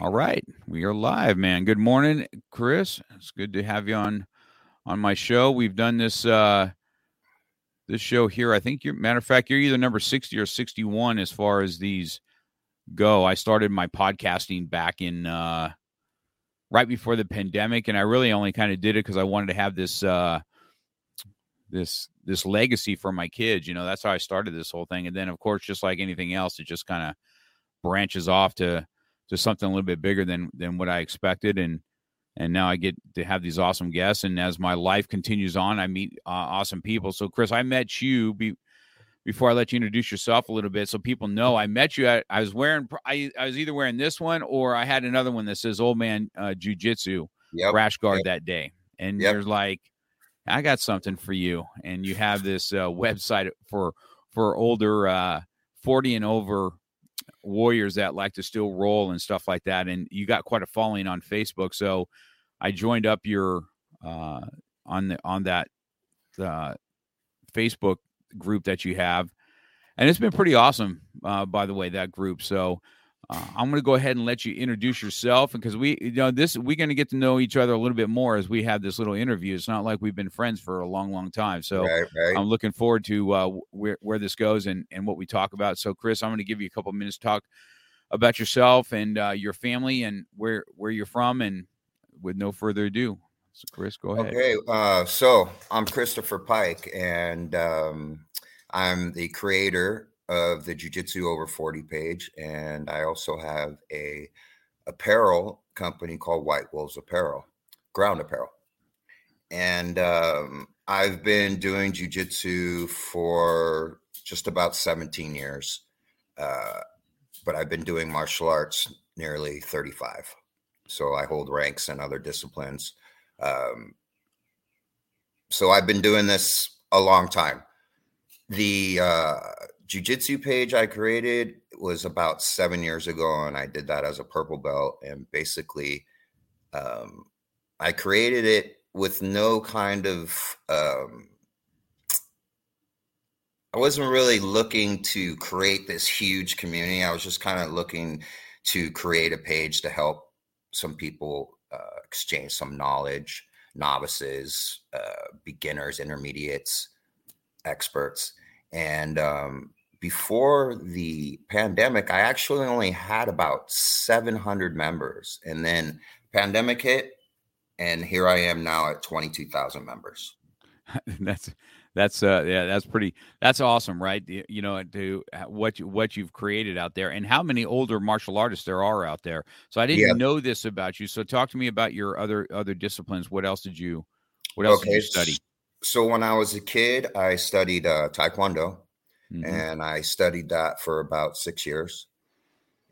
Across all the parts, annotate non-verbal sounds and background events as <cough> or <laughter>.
All right, we are live, man. Good morning, Chris. It's good to have you on on my show. We've done this uh this show here. I think you're matter of fact, you're either number 60 or 61 as far as these go. I started my podcasting back in uh right before the pandemic, and I really only kind of did it because I wanted to have this uh this this legacy for my kids. You know, that's how I started this whole thing. And then of course, just like anything else, it just kind of branches off to to something a little bit bigger than than what I expected and and now I get to have these awesome guests and as my life continues on I meet uh, awesome people so Chris I met you be, before I let you introduce yourself a little bit so people know I met you at, I was wearing I, I was either wearing this one or I had another one that says old man uh, jiu-jitsu Yep. rash guard Yep. that day and Yep. you're like I got something for you and you have this uh, website for for older uh 40 and over warriors that like to still roll and stuff like that and you got quite a following on facebook so i joined up your uh on the on that uh facebook group that you have and it's been pretty awesome uh by the way that group so uh, i'm going to go ahead and let you introduce yourself because we you know this we're going to get to know each other a little bit more as we have this little interview it's not like we've been friends for a long long time so right, right. I'm looking forward to uh, where where this goes and and what we talk about. So, Chris, I'm going to give you a couple minutes to talk about yourself and uh, your family and where where you're from. And with no further ado, so Chris, go ahead. Okay, uh, so I'm Christopher Pike, and um, I'm the creator of the Jiu Jitsu Over 40 page, and I also have a apparel company called White Wolves Apparel, ground apparel, and um, I've been doing Jiu Jitsu for just about 17 years, uh, but I've been doing martial arts nearly 35. So I hold ranks in other disciplines. Um, so I've been doing this a long time. The uh, jujitsu page I created was about seven years ago, and I did that as a purple belt. And basically, um, I created it with no kind of. Um, I wasn't really looking to create this huge community. I was just kind of looking to create a page to help some people uh, exchange some knowledge, novices, uh, beginners, intermediates, experts. And um, before the pandemic, I actually only had about 700 members. And then pandemic hit, and here I am now at 22,000 members. <laughs> that's that's uh yeah that's pretty that's awesome right you, know to uh, what you what you've created out there and how many older martial artists there are out there so i didn't Yeah. know this about you so talk to me about your other other disciplines what else did you what else did you study So when I was a kid, I studied uh, Taekwondo. Mhm. and I studied that for about six years,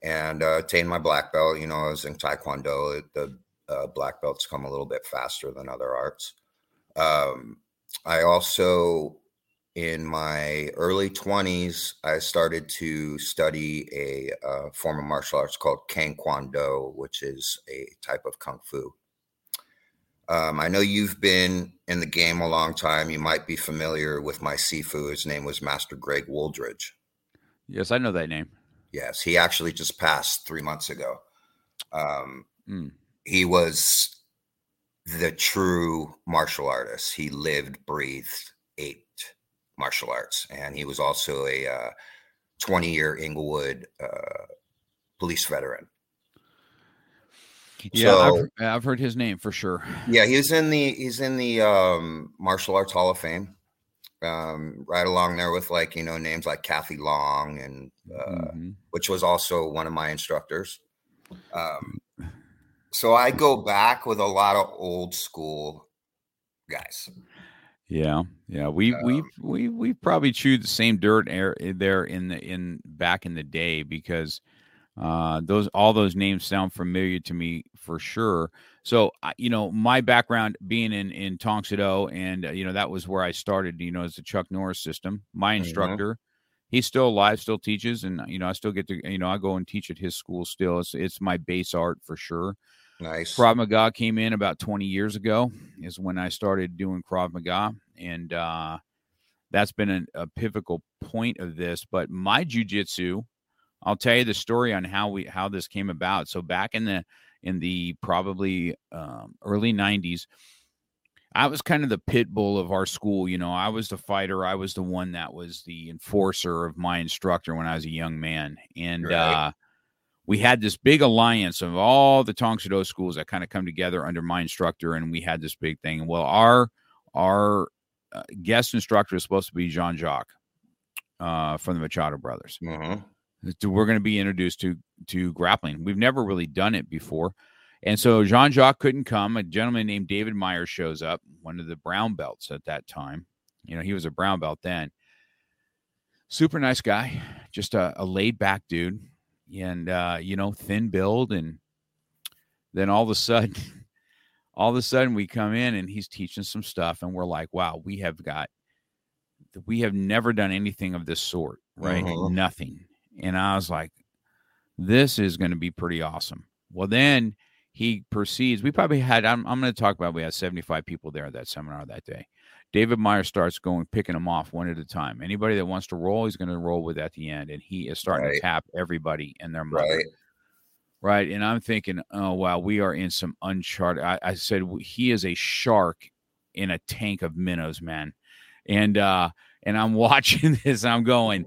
and uh, attained my black belt. You know, I was in Taekwondo. The uh, black belts come a little bit faster than other arts. Um, I also, in my early twenties, I started to study a uh, form of martial arts called Kang Kwon Do, which is a type of kung fu. Um, I know you've been in the game a long time. You might be familiar with my Sifu. His name was Master Greg Wooldridge. yes i know that name Yes, he actually just passed three months ago. Um, Mm. He was the true martial artist. He lived, breathed, ate martial arts, and he was also a uh, 20 year Inglewood uh, police veteran. Yeah, so, I've, I've, heard his name for sure. Yeah, he's in the he's in the um, martial arts Hall of Fame, um, right along there with like you know names like Kathy Long and uh, mm-hmm. which was also one of my instructors. Um, so I go back with a lot of old school guys. Yeah, yeah, we um, we we we probably chewed the same dirt air eh, there in the in back in the day because uh, those all those names sound familiar to me for sure. So you know, my background being in in Tang Soo and uh, you know that was where I started. You know, as the Chuck Norris system. My mm-hmm. instructor, mm-hmm. he's still alive, still teaches, and you know I still get to you know I go and teach at his school still. It's it's my base art for sure. Nice. Krav Maga came in about 20 years ago, is when I started doing Krav Maga. And uh, that's been a, a pivotal point of this. But my jujitsu, I'll tell you the story on how we how this came about. So back in the in the probably um, early 90s, I was kind of the pit bull of our school. You know, I was the fighter. I was the one that was the enforcer of my instructor when I was a young man. And right. uh, we had this big alliance of all the Tong Do schools that kind of come together under my instructor, and we had this big thing. Well, our our uh, guest instructor is supposed to be Jean Jacques uh, from the Machado brothers. Mm-hmm. We're going to be introduced to to grappling. We've never really done it before, and so Jean Jacques couldn't come. A gentleman named David Myers shows up, one of the brown belts at that time. You know, he was a brown belt then. Super nice guy, just a, a laid back dude and uh, you know, thin build, and then all of a sudden, <laughs> all of a sudden we come in and he's teaching some stuff, and we're like, wow, we have got, we have never done anything of this sort, right? Uh-huh. Nothing. And I was like, this is going to be pretty awesome. Well, then he proceeds. We probably had, I'm, I'm going to talk about, we had 75 people there at that seminar that day. David Meyer starts going picking them off one at a time. Anybody that wants to roll, he's going to roll with at the end, and he is starting right. to tap everybody and their mother. Right. Right. And I'm thinking, oh wow, we are in some uncharted. I, I said he is a shark in a tank of minnows, man. And uh and I'm <laughs> watching this, I'm going,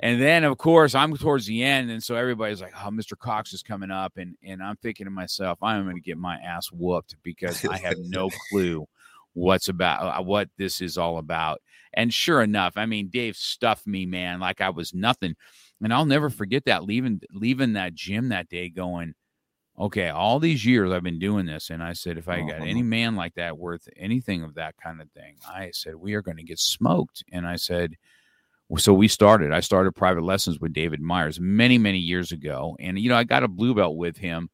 and then of course I'm towards the end, and so everybody's like, "Oh, Mr. Cox is coming up," and and I'm thinking to myself, I'm going to get my ass whooped because I have <laughs> no clue what's about uh, what this is all about. And sure enough, I mean, Dave stuffed me, man, like I was nothing. And I'll never forget that leaving leaving that gym that day going, okay, all these years I've been doing this. And I said, if I got any uh-huh. man like that worth anything of that kind of thing, I said, we are going to get smoked. And I said, so we started. I started private lessons with David Myers many, many years ago. And, you know, I got a blue belt with him.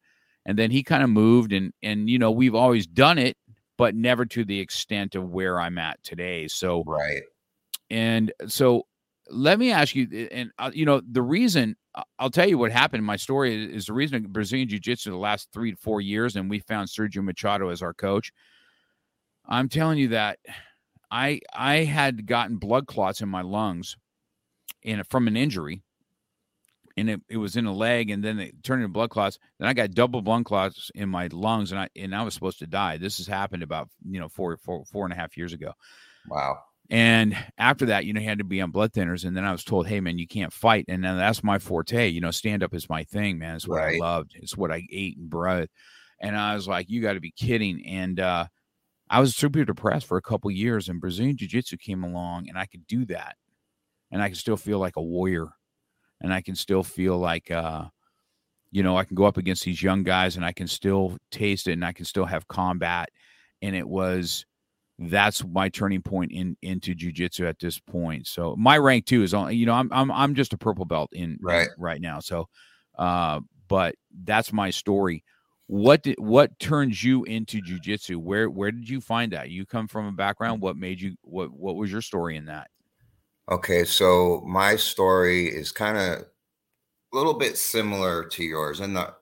And then he kind of moved and and you know, we've always done it but never to the extent of where I'm at today. So, right. And so, let me ask you, and uh, you know, the reason I'll tell you what happened my story is the reason Brazilian Jiu Jitsu the last three to four years, and we found Sergio Machado as our coach. I'm telling you that I I had gotten blood clots in my lungs in from an injury and it, it was in a leg and then it turned into blood clots. Then i got double blood clots in my lungs and i and i was supposed to die. This has happened about you know four four four and a half years ago. Wow. And after that you know you had to be on blood thinners and then i was told hey man you can't fight. And then that's my forte you know stand up is my thing man. It's what right. i loved. It's what i ate and breathed and i was like you got to be kidding. And uh i was super depressed for a couple years and brazilian jiu-jitsu came along and i could do that and i can still feel like a warrior and I can still feel like, uh, you know, I can go up against these young guys and I can still taste it and I can still have combat. And it was that's my turning point in into jujitsu at this point. So my rank too is on. You know, I'm I'm I'm just a purple belt in right right now. So, uh, but that's my story. What did what turns you into jujitsu? Where where did you find that? You come from a background. What made you? What what was your story in that? Okay, so my story is kind of a little bit similar to yours. In the,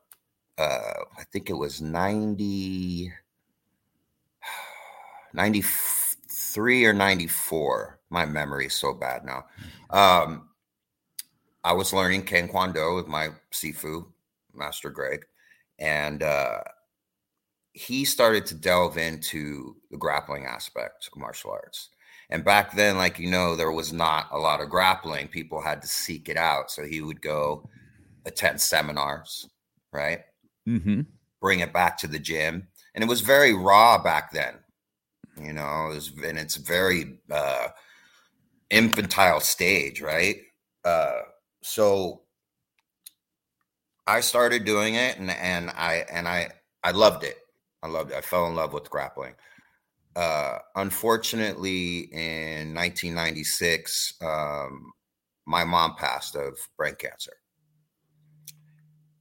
uh, I think it was 90, <sighs> 93 or 94. My memory is so bad now. Um, I was learning Ken Kwon Do with my Sifu, Master Greg, and uh, he started to delve into the grappling aspect of martial arts. And back then, like you know, there was not a lot of grappling. People had to seek it out. So he would go attend seminars, right? Mm-hmm. Bring it back to the gym. And it was very raw back then. You know, it was, and it's very uh, infantile stage, right? Uh, so I started doing it and, and I and I I loved it. I loved it. I fell in love with grappling. Uh, unfortunately, in 1996, um, my mom passed of brain cancer.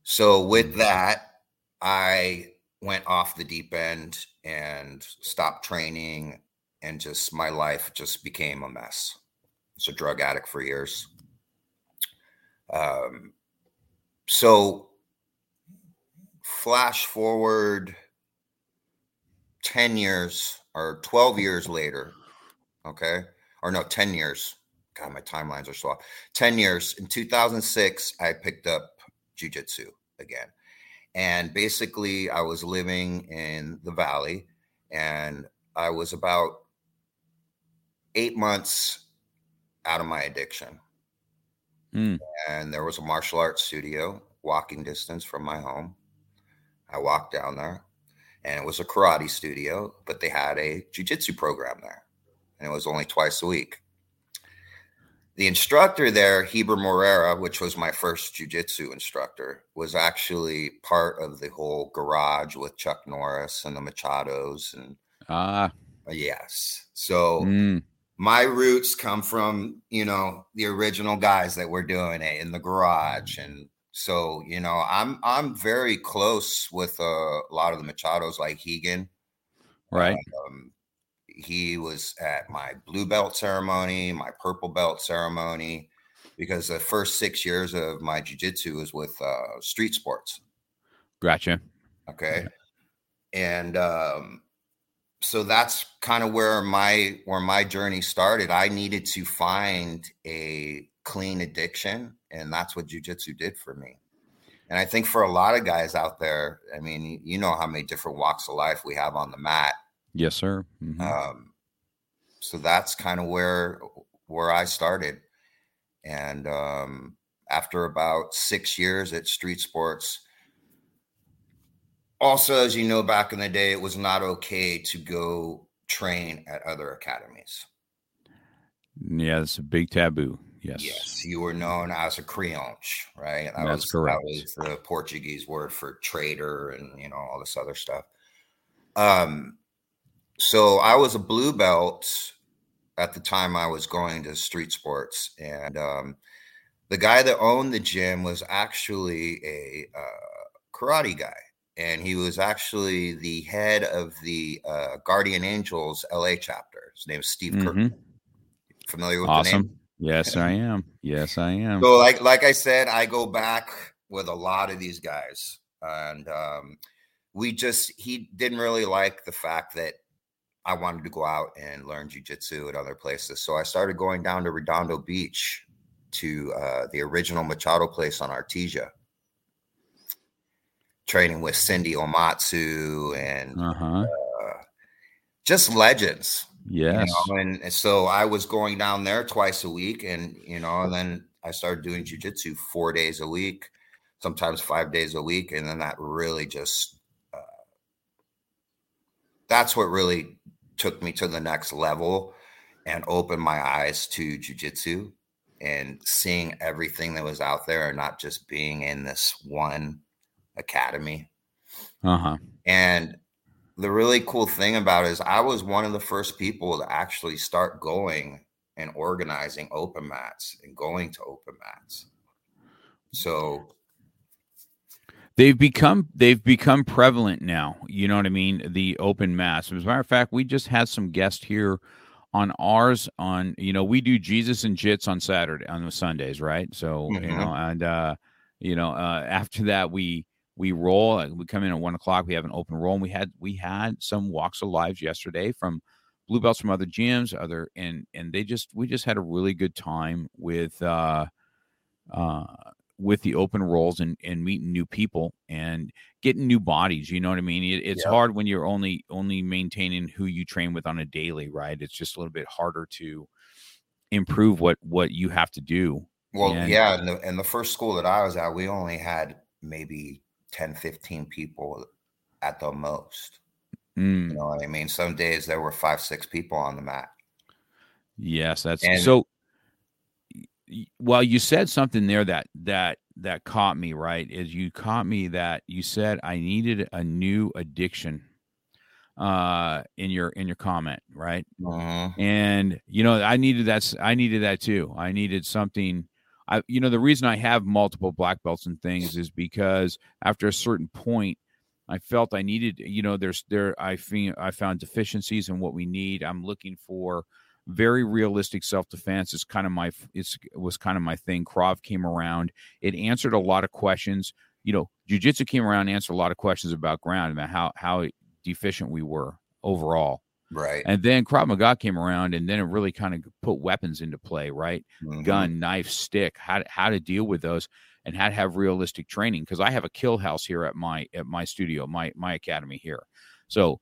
So with that, I went off the deep end and stopped training, and just my life just became a mess. It's a drug addict for years. Um, so flash forward 10 years or 12 years later, okay, or no, 10 years. God, my timelines are so off. 10 years. In 2006, I picked up jujitsu again. And basically, I was living in the valley and I was about eight months out of my addiction. Mm. And there was a martial arts studio walking distance from my home. I walked down there and it was a karate studio, but they had a jujitsu program there. And it was only twice a week. The instructor there, Heber Morera, which was my first jujitsu instructor, was actually part of the whole garage with Chuck Norris and the Machados. And Ah, yes. So mm. my roots come from, you know, the original guys that were doing it in the garage. And so, you know, I'm I'm very close with uh, a lot of the Machados like Rigan. right. Um, he was at my blue belt ceremony, my purple belt ceremony, because the first six years of my jujitsu was with uh, street sports. Gotcha. Okay. And um, so that's kind of where my where my journey started. I needed to find a clean addiction, and that's what jujitsu did for me. And I think for a lot of guys out there, I mean, you know how many different walks of life we have on the mat. Yes, sir. Mhm. Um, so that's kind of where where I started. And um, after about six years at Street Sports, also as you know, back in the day, it was not okay to go train at other academies. yeah, it's a big taboo. Yes. Yes, you were known as a creonte, right? That That's was, correct. That was the Portuguese word for traitor, and you know all this other stuff. Um, so I was a blue belt at the time I was going to street sports, and um, the guy that owned the gym was actually a uh, karate guy, and he was actually the head of the uh, Guardian Angels LA chapter. His name is Steve Kirk. Mhm. Familiar with the name? Yes, I am. Yes, I am. So like like I said, I go back with a lot of these guys, and um, we just he didn't really like the fact that I wanted to go out and learn jujitsu at other places. So I started going down to Redondo Beach to uh, the original Machado place on Artesia, training with Cindy Omatsu and Uh huh. just legends. Yes. You know, and, and so I was going down there twice a week, and you know, and then I started doing jujitsu four days a week, sometimes five days a week, and then that really just uh, that's what really took me to the next level and opened my eyes to jujitsu and seeing everything that was out there, and not just being in this one academy. Uh huh. And the really cool thing about it is I was one of the first people to actually start going and organizing open mats and going to open mats. So They've become they've become prevalent now. You know what I mean? The open mats. As a matter of fact, we just had some guests here on ours on you know we do Jesus and Jits on Saturday on the Sundays, right? So you Mhm. know, and uh, you know, uh, after that we we roll. uh, We come in at one o'clock. We have an open roll, and we had we had some walks of lives yesterday from blue belts from other gyms, other and and they just we just had a really good time with uh uh with the open rolls and and meeting new people and getting new bodies you know what i mean it, it's Yeah. hard when you're only only maintaining who you train with on a daily right it's just a little bit harder to improve what what you have to do Well, And- yeah, and the, in the first school that I was at, we only had maybe 10, 15 people at the most. Mm, You know what I mean? Some days there were five, six people on the mat. yes, that's And- so. Well, you said something there that that that caught me. Right, is you caught me that you said I needed a new addiction. Uh, in your in your comment, right? Mhm. and you know i needed that i needed that too i needed something i you know the reason i have multiple black belts and things is because after a certain point i felt i needed you know there's there i feel i found deficiencies in what we need. I'm looking for very realistic self-defense It's kind of my it's it was kind of my thing. Krav came around. It answered a lot of questions. You know jiu-jitsu came around answered a lot of questions about ground and how how deficient we were overall Right. and then Krav Maga came around, and then it really kind of put weapons into play, right? Mhm. Gun, knife, stick, how to, how to deal with those, and how to have realistic training. Because I have a kill house here at my at my studio, my my academy here. So,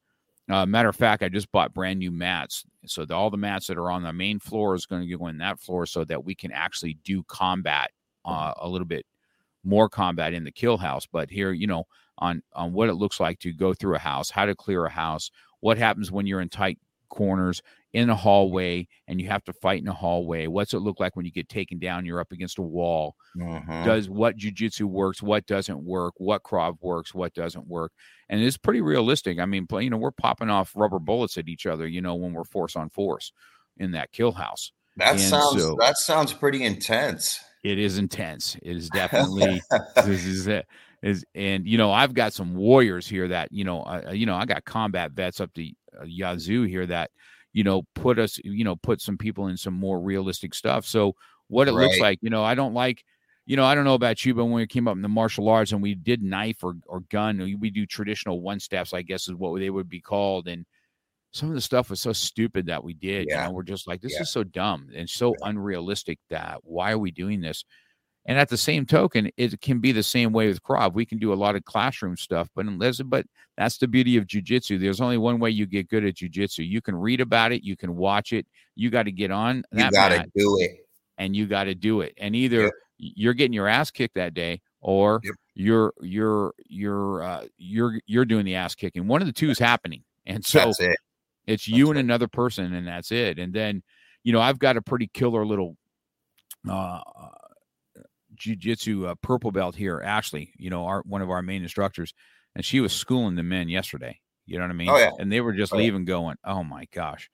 uh, matter of fact, I just bought brand new mats. So the, all the mats that are on the main floor is going to go in that floor, so that we can actually do combat uh, a little bit more combat in the kill house. But here, you know, on on what it looks like to go through a house, how to clear a house, what happens when you're in tight corners in a hallway and you have to fight in a hallway? What's it look like when you get taken down you're up against a wall? Mhm. does what jujitsu works what doesn't work what krav works what doesn't work? And it's pretty realistic. I mean you know we're popping off rubber bullets at each other you know when we're force on force in that kill house. That And sounds so- that sounds pretty intense. it is intense. It is <laughs> definitely this is it is and you know i've got some warriors here that you know uh, you know i got combat vets up to uh, yazoo here that you know put us you know put some people in some more realistic stuff so what it looks like you know i don't like you know i don't know about you but when we came up in the martial arts and we did knife or, or gun we- we do traditional one steps i guess is what they would be called and some of the stuff was so stupid that we did Yeah. you know we're just like this Yeah. is so dumb and so unrealistic that why are we doing this and at the same token, it can be the same way with Krav. We can do a lot of classroom stuff, but unless, but that's the beauty of jujitsu. There's only one way you get good at jujitsu. You can read about it, you can watch it. You got to get on You got to do it. and you got to do it. And either Yep. you're getting your ass kicked that day, or Yep. you're you're you're uh, you're you're doing the ass kicking. One of the two is happening, and so That's it. it's you That's and right. another person, and that's it. And then, you know, I've got a pretty killer little uh jiu-jitsu uh, purple belt here, Ashley, you know, our one of our main instructors, and she was schooling the men yesterday. You know what I mean? Oh, yeah. And they were just Oh, yeah. leaving going, "Oh my gosh."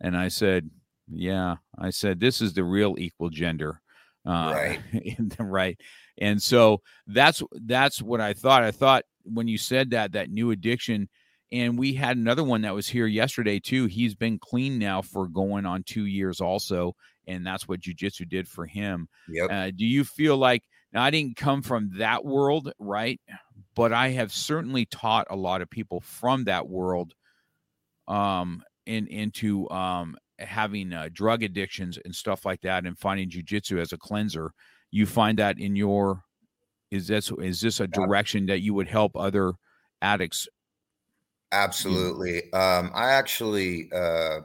And I said, "Yeah." I said, "This is the real equal gender." Uh, Right. <laughs> the- right. And so that's that's what I thought. I thought when you said that that new addiction and we had another one that was here yesterday too. He's been clean now for going on 2 years also and that's what jujitsu did for him. Yep. Uh, do you feel like now I didn't come from that world, right? But I have certainly taught a lot of people from that world um in into um having uh, drug addictions and stuff like that and finding jujitsu as a cleanser. You find that in your is this is this a direction that you would help other addicts? Absolutely. Um, I actually uh,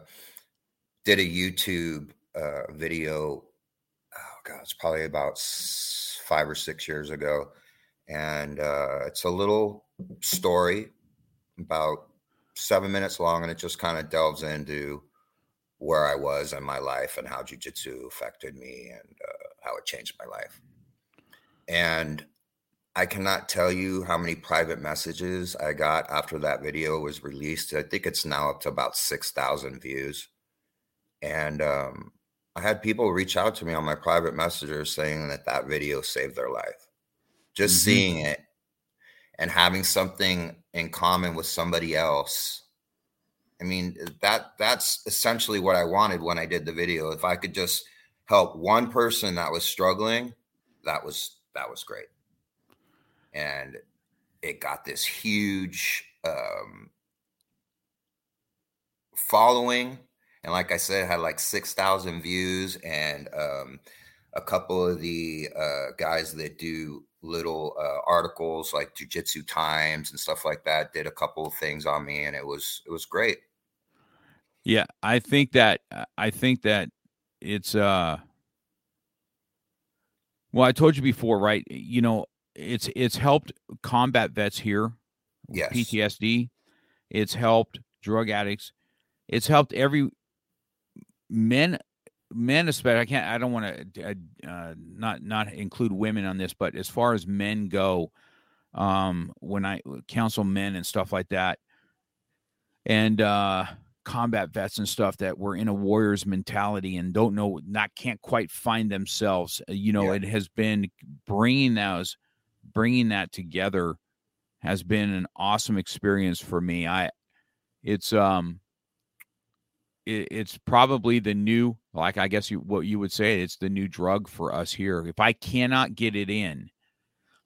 did a YouTube uh, video. Oh god, it's probably about five or six years ago, and uh, it's a little story about seven minutes long, and it just kind of delves into where I was in my life and how jujitsu affected me and uh, how it changed my life. And I cannot tell you how many private messages I got after that video was released. I think it's now up to about 6,000 views. And um, I had people reach out to me on my private messages saying that that video saved their life. Just Mhm. seeing it and having something in common with somebody else. I mean, that that's essentially what I wanted when I did the video. If I could just help one person that was struggling, that was that was great and it got this huge um, following and like i said had like 6000 views and um, a couple of the uh, guys that do little uh, articles like jiu-jitsu times and stuff like that did a couple of things on me and it was it was great Yeah, I think that I think that it's uh Well, I told you before, right? You know, it's it's helped combat vets here, Yes. PTSD. It's helped drug addicts. It's helped every men, men especially. I can't. I don't want to uh, not not include women on this, but as far as men go, um, when I counsel men and stuff like that, and uh, combat vets and stuff that were in a warrior's mentality and don't know, not can't quite find themselves. uh, You know, Yeah. it has been bringing those, bringing that together, has been an awesome experience for me. I, it's um, it, it's probably the new, like I guess you what you would say, it's the new drug for us here. If I cannot get it in,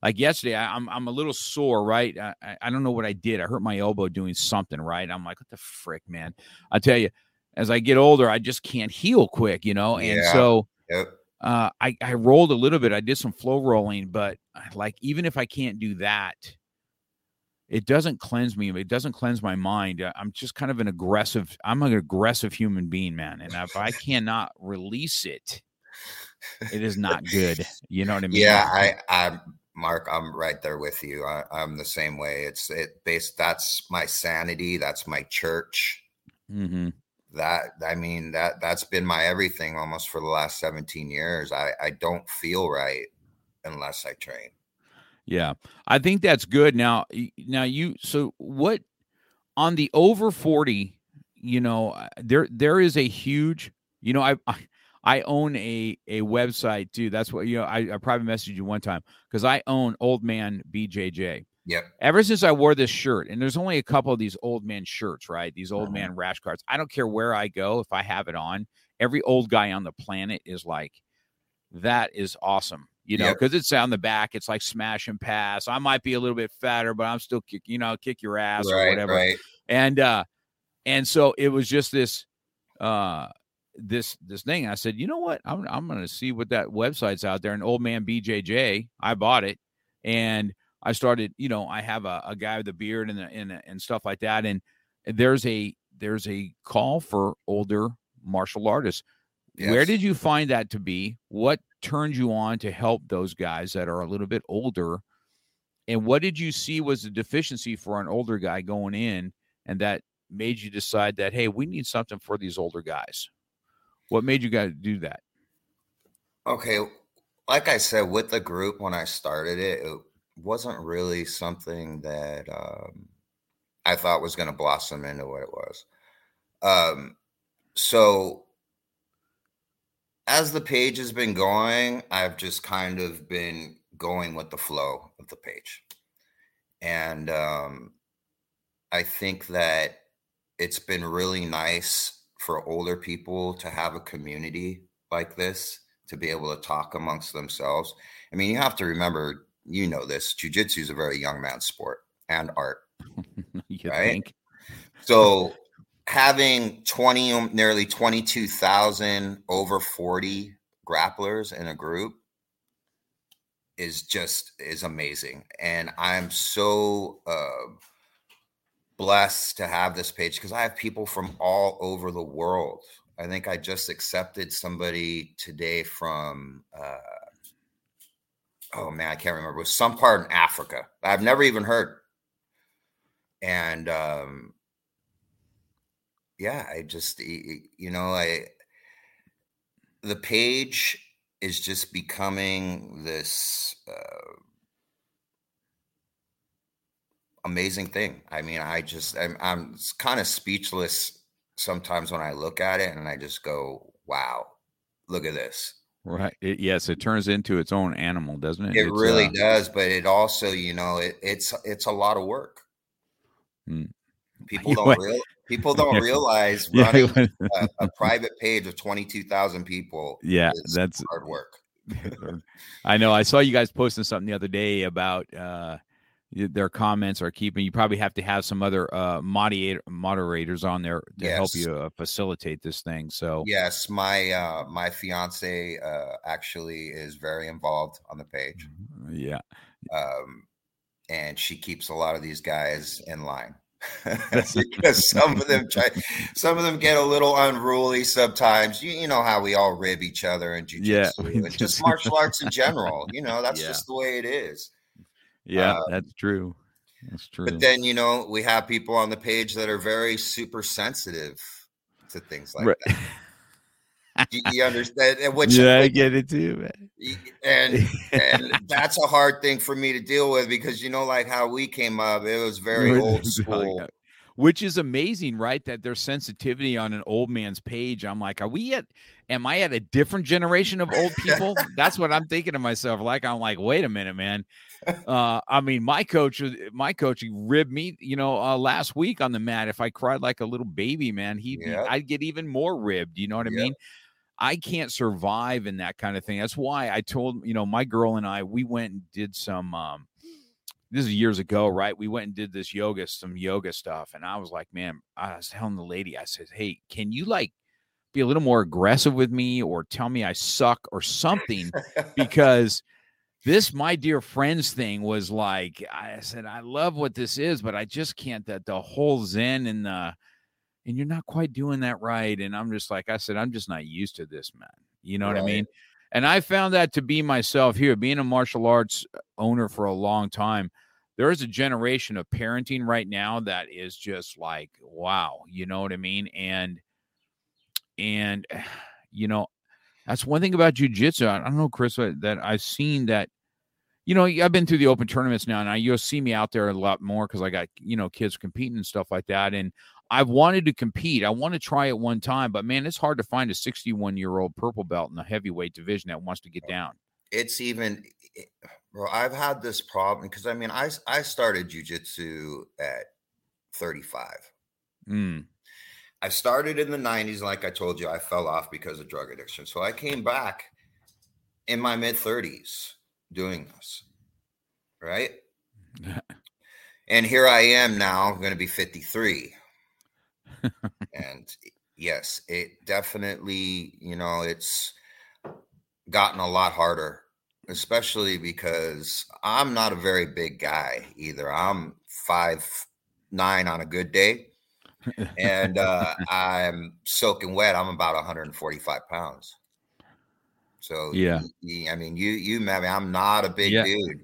like yesterday, I, I'm I'm a little sore, right? I, I- don't know what I did. I hurt my elbow doing something, right? I'm like, what the frick, man? I tell you, as I get older, I just can't heal quick, you know. And Yeah. so Yep. uh, I I rolled a little bit. I did some flow rolling, but like even if I can't do that, it doesn't cleanse me. It doesn't cleanse my mind. Uh, I'm just kind of an aggressive. I'm an aggressive human being, man. And if I cannot release it, it is not good. <laughs> You know what I mean? Yeah, I, I'm Mark. I'm right there with you. I, I'm the same way. It's it based. That's my sanity. That's my church. hmm That I mean that that's been my everything almost for the last 17 years. I I don't feel right unless I train. Yeah, I think that's good. Now, now you. So what on the over forty? You know, uh, there there is a huge. You know, I <laughs> I, I own a a website too. That's what you know. I, I private messaged you one time because I own Old Man BJJ. Yep. Ever since I wore this shirt, and there's only a couple of these old man shirts, right? These old Mhm. man rash guards. I don't care where I go if I have it on. Every old guy on the planet is like, that is awesome. You know, Yep. because it's on the back. It's like smash and pass. I might be a little bit fatter, but I'm still kick, you know, kick your ass or whatever Right. and uh and so it was just this uh this this thing i said you know what i'm, I'm gonna see what that website's out there and old man bjj i bought it and i started you know i have a, a guy with a beard and, and and stuff like that and there's a there's a call for older martial artists where did you find that to be? What turned you on to help those guys that are a little bit older? And what did you see was the deficiency for an older guy going in and that made you decide that hey we need something for these older guys. What made you guys do that? Okay, like I said, with the group when I started it, it wasn't really something that um, I thought was going to blossom into what it was. Um, so as the page has been going, I've just kind of been going with the flow of the page, and um, I think that it's been really nice for older people to have a community like this to be able to talk amongst themselves. I mean, you have to remember, you know this, jujitsu is a very young man's sport and art. <laughs> you Right. think So having 20 nearly 22,000 over 40 grapplers in a group is just is amazing. And i'm so uh blessed to have this page because i have people from all over the world. I think i just accepted somebody today from uh oh man i can't remember. It was some part in africa. I've never even heard. And um yeah i just you know i the page is just becoming this uh, amazing thing. I mean i just i'm, I'm kind of speechless sometimes when i look at it and i just go wow look at this. Right it, yes it turns into its own animal doesn't it? It It's, really uh, does but it also you know it, it's it's a lot of work. Hmm. People <laughs> don't real, people <laughs> don't realize <laughs> running a, a private page of 22,000 people yeah is that's hard work I know. I saw you guys posting something the other day about uh, their comments are keeping. You probably have to have some other uh, moderator, moderators on there to help you uh, facilitate this thing. So yes my uh my fiance uh actually is very involved on the page yeah, um and she keeps a lot of these guys in line <laughs> because some of them try, some of them get a little unruly sometimes. You, you know how we all rib each other in jujitsu Yeah. and <laughs> just martial arts in general. You know, that's Yeah. just the way it is. Yeah, Uh, that's true. That's true. But then, you know, we have people on the page that are very super sensitive to things like Right. that. You, you understand? And Which, yeah, I get it too, man. and and <laughs> that's a hard thing for me to deal with because you know, like how we came up, it was <laughs> very old <laughs> school. Which is amazing, right? That there's sensitivity on an old man's page. I'm like, are we at? Am I at a different generation of old people? That's what I'm thinking to myself. Like, I'm like, wait a minute, man. Uh, I mean, my coach, was- my coach ribbed me, you know, uh, last week on the mat. If I cried like a little baby, man, he, Yeah. I'd get even more ribbed. You know what I Yeah. mean? I can't survive in that kind of thing. That's why I told, you know, my girl and I, we went and did some um this is years ago, right? We went and did this yoga, some yoga stuff. And I was like, man, I was telling the lady, I said, Hey, can you like be a little more aggressive with me or tell me I suck or something? Because this my dear friends thing was like, I said, I love what this is, but I just can't that the whole zen and the and you're not quite doing that right. And I'm just like, I said, I'm just not used to this, man. You know what I mean? And I found that to be myself here, being a martial arts owner for a long time. There is a generation of parenting right now that is just like, wow, you know what I mean? And, and, <sighs> you know, that's one thing about jujitsu. I don't know, Chris, uh, that I've seen that, you know, I've been through the open tournaments now, and I you'll see me out there a lot more because I got you know kids competing and stuff like that. And I've wanted to compete. I want to try it one time, but man, it's hard to find a 61 year old purple belt in the heavyweight division that wants to get down. it's even bro i've had this problem because i mean I I started jujitsu at 35 Mm, i started in the 90s like i told you i fell off because of drug addiction so i came back in my mid 30s doing this right? And here i am now i'm going to be 53 <laughs> and yes it definitely you know it's gotten a lot harder especially because i'm not a very big guy either. I'm five nine on a good day <laughs> and uh i'm soaking wet. I'm about 145 pounds so Yeah. I mean you you mean, i'm not a big Yeah. dude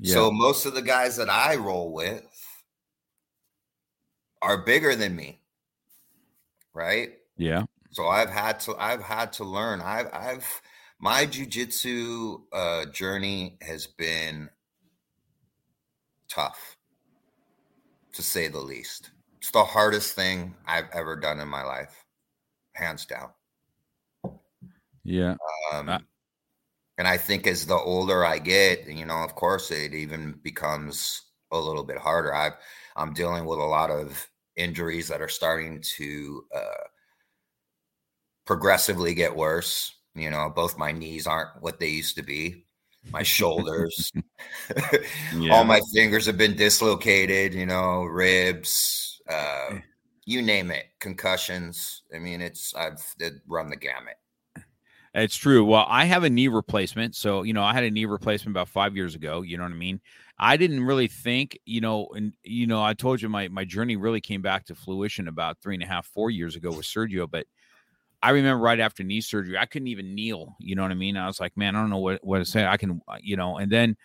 yeah. so most of the guys that I roll with are bigger than me. Right? yeah. So I've had to I've had to learn. I've I've my jujitsu uh journey has been tough to say the least. It's the hardest thing I've ever done in my life. Hands down. Yeah. Um, Uh, and I think as the older I get, you know, of course, it even becomes a little bit harder. I've I'm dealing with a lot of injuries that are starting to uh, progressively get worse. You know, both my knees aren't what they used to be. My shoulders, <laughs> Yeah. all my fingers have been dislocated. You know, ribs, uh, Eh. you name it, concussions. I mean, it's I've run the gamut. It's true. Well, I have a knee replacement. So, you know, I had a knee replacement about five years ago. You know what I mean? I didn't really think, you know, and you know, I told you my my journey really came back to fruition about three and a half, four years ago with Sergio. But I remember right after knee surgery, I couldn't even kneel. You know what I mean? I was like, man, I don't know what what to say. I can, uh, you know, and then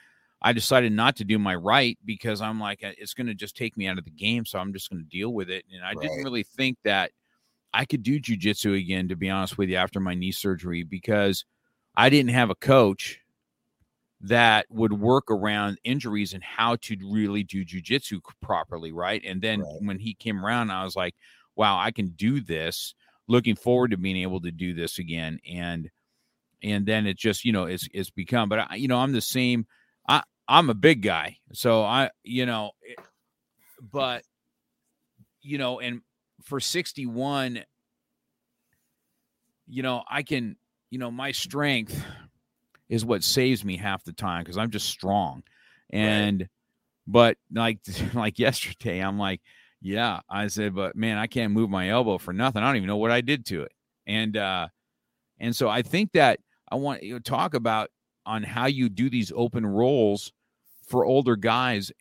I decided not to do my right because I'm like, uh, it's going to just take me out of the game. So I'm just going to deal with it. And I didn't really think that I could do jujitsu again, to be honest with you, after my knee surgery, because I didn't have a coach that would work around injuries and how to really do jujitsu properly, right? And then Right. when he came around, I was like, wow, I can do this. Looking forward to being able to do this again. And and then it just, you know, it's it's become, but I, you know, I'm the same. I I'm a big guy. So I, you know, it- but you know, and for 61, you know, I can, you know, my strength is what saves me half the time because I'm just strong. And but like <laughs> like yesterday, I'm like, yeah, I said, but man, I can't move my elbow for nothing. I don't even know what I did to it. And uh and so I think that I want you to talk about on how you do these open rolls for older guys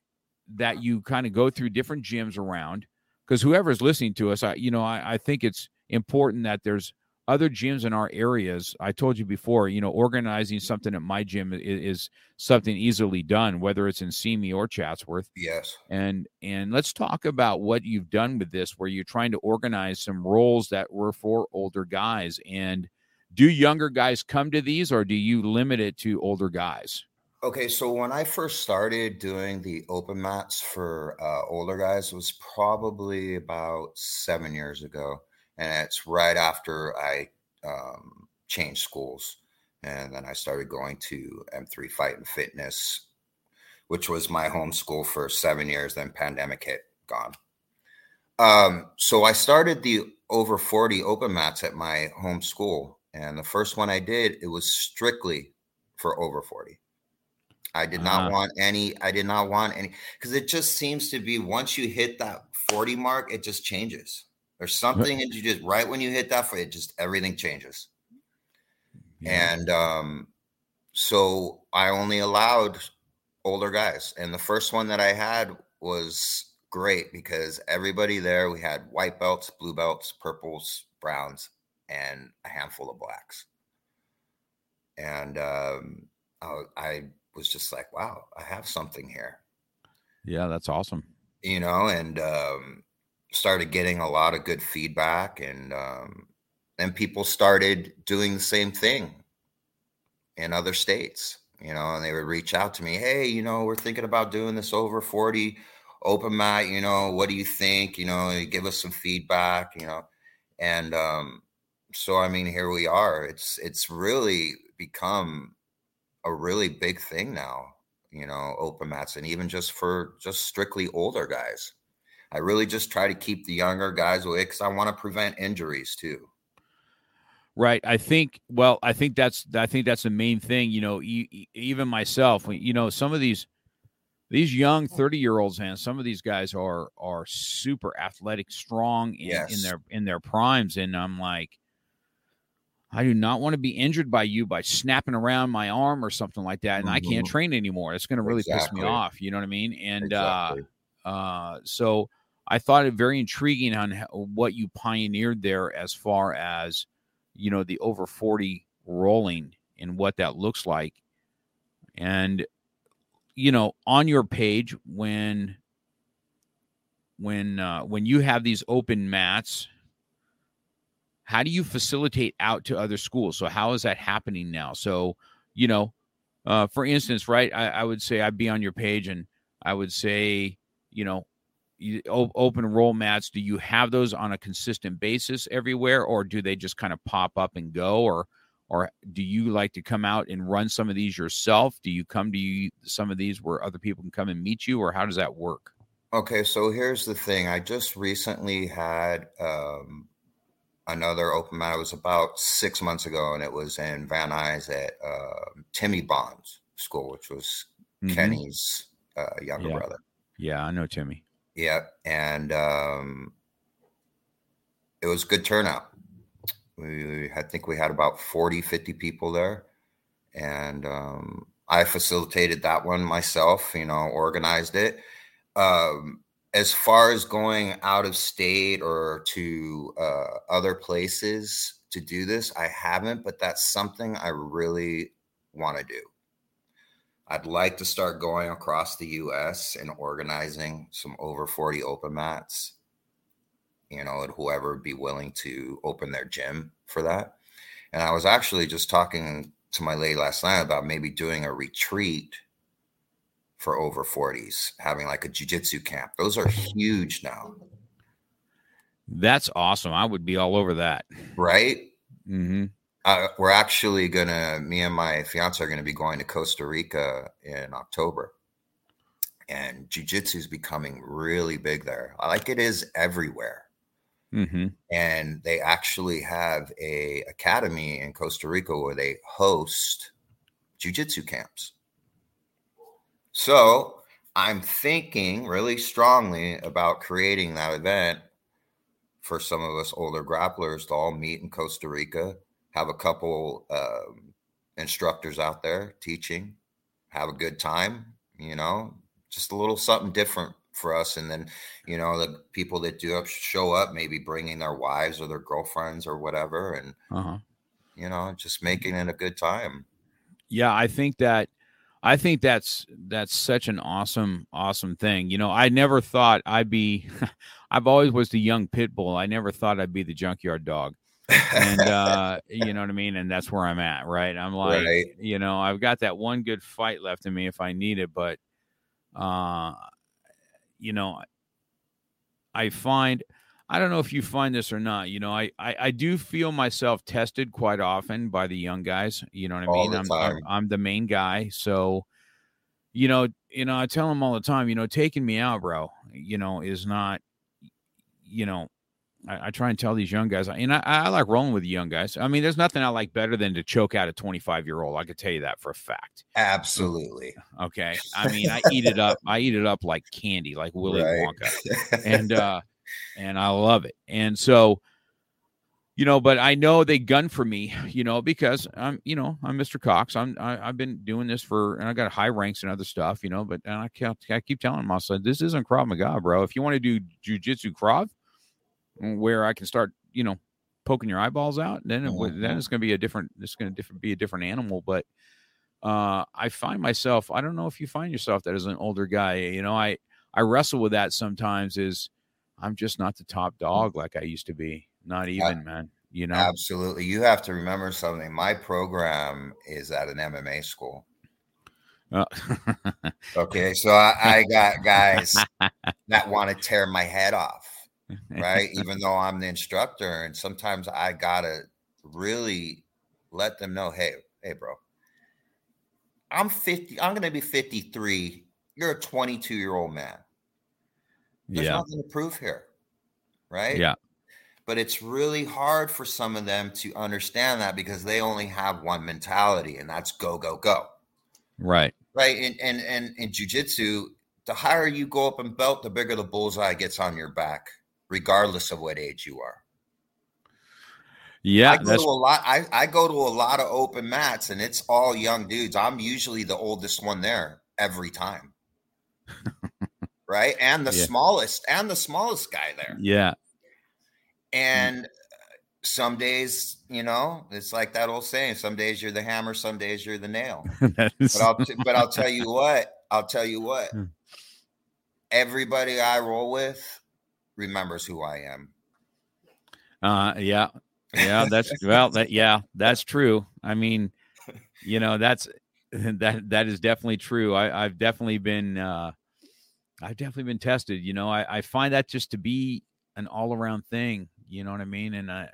that you kind of go through different gyms around because whoever's listening to us, I you know I, I think it's important that there's other gyms in our areas. I told you before, you know, organizing something at my gym is, is something easily done, whether it's in Simi or Chatsworth. Yes. And and let's talk about what you've done with this, where you're trying to organize some rolls that were for older guys. And do younger guys come to these, or do you limit it to older guys? Okay, so when I first started doing the open mats for uh, older guys was probably about seven years ago and it's right after I um, changed schools, and then I started going to M3 Fight and Fitness, which was my home school for seven years. Then pandemic hit, gone. Um, so I started the over 40 open mats at my home school, and the first one I did it was strictly for over 40. I did not uh-huh. want any. I did not want any because it just seems to be once you hit that 40 mark, it just changes. There's something and you just right when you hit that for it just everything changes. Yeah. And um, so I only allowed older guys. And the first one that I had was great because everybody there we had white belts, blue belts, purples, browns, and a handful of blacks. And um, I, I was just like, wow, I have something here. Yeah, that's awesome. You know, and um, started getting a lot of good feedback and um, and people started doing the same thing in other states you know and they would reach out to me hey you know we're thinking about doing this over 40 open mat you know what do you think you know give us some feedback you know and um so i mean here we are it's it's really become a really big thing now you know open mats and even just for just strictly older guys I really just try to keep the younger guys away because I want to prevent injuries too. Right. I think. Well, I think that's. I think that's the main thing. You know, even myself. You know, some of these these young mm. 30 year olds and some of these guys are are super athletic strong in, yes. in their in their primes and i'm like i do not want to be injured by you by snapping around my arm or something like that and mm-hmm. i can't mm-hmm. train anymore it's going to really exactly. piss me off you know what i mean and uh, exactly. uh uh so I thought it very intriguing on what you pioneered there as far as you know the over 40 rolling and what that looks like and you know on your page when when uh, when you have these open mats how do you facilitate out to other schools? So how is that happening now? So you know uh, for instance right I, I would say i'd be on your page and i would say you know you, open roll mats do you have those on a consistent basis everywhere or do they just kind of pop up and go or or do you like to come out and run some of these yourself? Do you come to you, some of these where other people can come and meet you or how does that work? Okay so here's the thing i just recently had um, another open mat it was about six months ago and it was in van nuys at uh, timmy bonds school which was mm-hmm. kenny's uh, younger yeah. brother yeah i know timmy yeah, and um, it was good turnout. We, I think we had about 40, 50 people there. And um, I facilitated that one myself, you know, organized it. Um, as far as going out of state or to uh, other places to do this, I haven't, but that's something I really want to do. I'd like to start going across the US and organizing some over 40 open mats, you know, and whoever would be willing to open their gym for that. And I was actually just talking to my lady last night about maybe doing a retreat for over 40s, having like a jujitsu camp. Those are <laughs> huge now. That's awesome. I would be all over that. Right? Mm-hmm. Uh, we're actually gonna. Me and my fiance are gonna be going to Costa Rica in October, and jujitsu is becoming really big there. Like it is everywhere. Mm-hmm. And they actually have a academy in Costa Rica where they host jujitsu camps. So I'm thinking really strongly about creating that event for some of us older grapplers to all meet in Costa Rica have a couple um, instructors out there teaching, have a good time, you know, just a little something different for us. And then, you know, the people that do show up, maybe bringing their wives or their girlfriends or whatever, and Uh-huh. you know, just making it a good time. Yeah, I think that I think that's that's such an awesome awesome thing. You know, I never thought I'd be <laughs> I've always was the young pit bull. I never thought I'd be the junkyard dog. And <laughs> uh you know what I mean? And that's where I'm at, right? I'm like, Right. you know, I've got that one good fight left in me if I need it, but uh you know, I find I don't know if you find this or not. You know, I, I I do feel myself tested quite often by the young guys. You know what I All mean? I'm, I'm. I'm the main guy, so you know, you know, I tell them all the time. You know, taking me out, bro. You know, is not. You know, I, I try and tell these young guys, and I, I like rolling with the young guys. I mean, there's nothing I like better than to choke out a 25 year old. I could tell you that for a fact. Absolutely. Okay, I mean, I eat it up. <laughs> I eat it up like candy, like Willy Right. Wonka <laughs> and uh and I love it. And so you know, but I know they gun for me, you know, because I'm, you know, I'm Mr. Cox. I'm, I, I've been doing this for, and I got high ranks and other stuff, you know. But and I kept, I keep telling them, I said, this isn't Krav Maga, bro. If you want to do jujitsu Krav, where I can start, you know, poking your eyeballs out, then it, then Mhm. it's going to be a different, it's going to different, be a different animal. But uh, I find myself, I don't know if you find yourself that as an older guy, you know, I, I wrestle with that sometimes. Is I'm just not the top dog like I used to be. Not even, man. You know. Absolutely. You have to remember something. My program is at an MMA school. Uh, Okay. So I, I got guys <laughs> that want to tear my head off, right? <laughs> Even though I'm the instructor. And sometimes I got to really let them know hey, hey, bro, I'm 50, I'm going to be 53. You're a 22 year old man. There's yeah. nothing to prove here, right? Yeah. But it's really hard for some of them to understand that because they only have one mentality, and that's go, go, go. Right. Right. And and and in jujitsu, the higher you go up in belt, the bigger the bullseye gets on your back, regardless of what age you are. Yeah. I go to a lot. I, I go to a lot of open mats, and it's all young dudes. I'm usually the oldest one there every time. <laughs> right, and the Yeah. smallest, and the smallest guy there. yeah. And uh, some days, you know, it's like that old saying: some days you're the hammer, some days you're the nail. <laughs> is, But I'll t- but I'll tell you what. I'll tell you what. Hmm. Everybody I roll with remembers who I am. uh, yeah. Yeah. That's <laughs> well. That yeah. That's true. I mean, you know, that's <laughs> that that is definitely true. I, I've definitely been. uh I've definitely been tested. You know, I, I find that just to be an all around thing. You know what I mean? And I,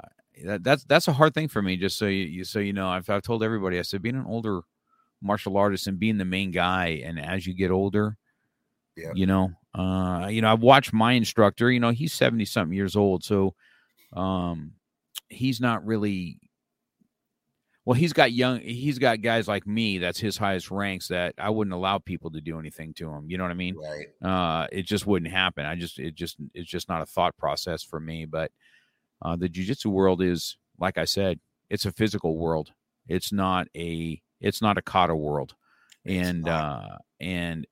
I that, that's that's a hard thing for me. Just so you, you so you know, I've I've told everybody. I said being an older martial artist and being the main guy, and as you get older, Yeah. you know, uh, you know, I've watched my instructor. You know, he's seventy something years old, so um, he's not really well he's got young he's got guys like me that's his highest ranks that i wouldn't allow people to do anything to him you know what i mean? Right. uh it just wouldn't happen. I just it just it's just not a thought process for me but uh the jiu-jitsu world is like i said it's a physical world. It's not a it's not a kata world. It's and not. uh and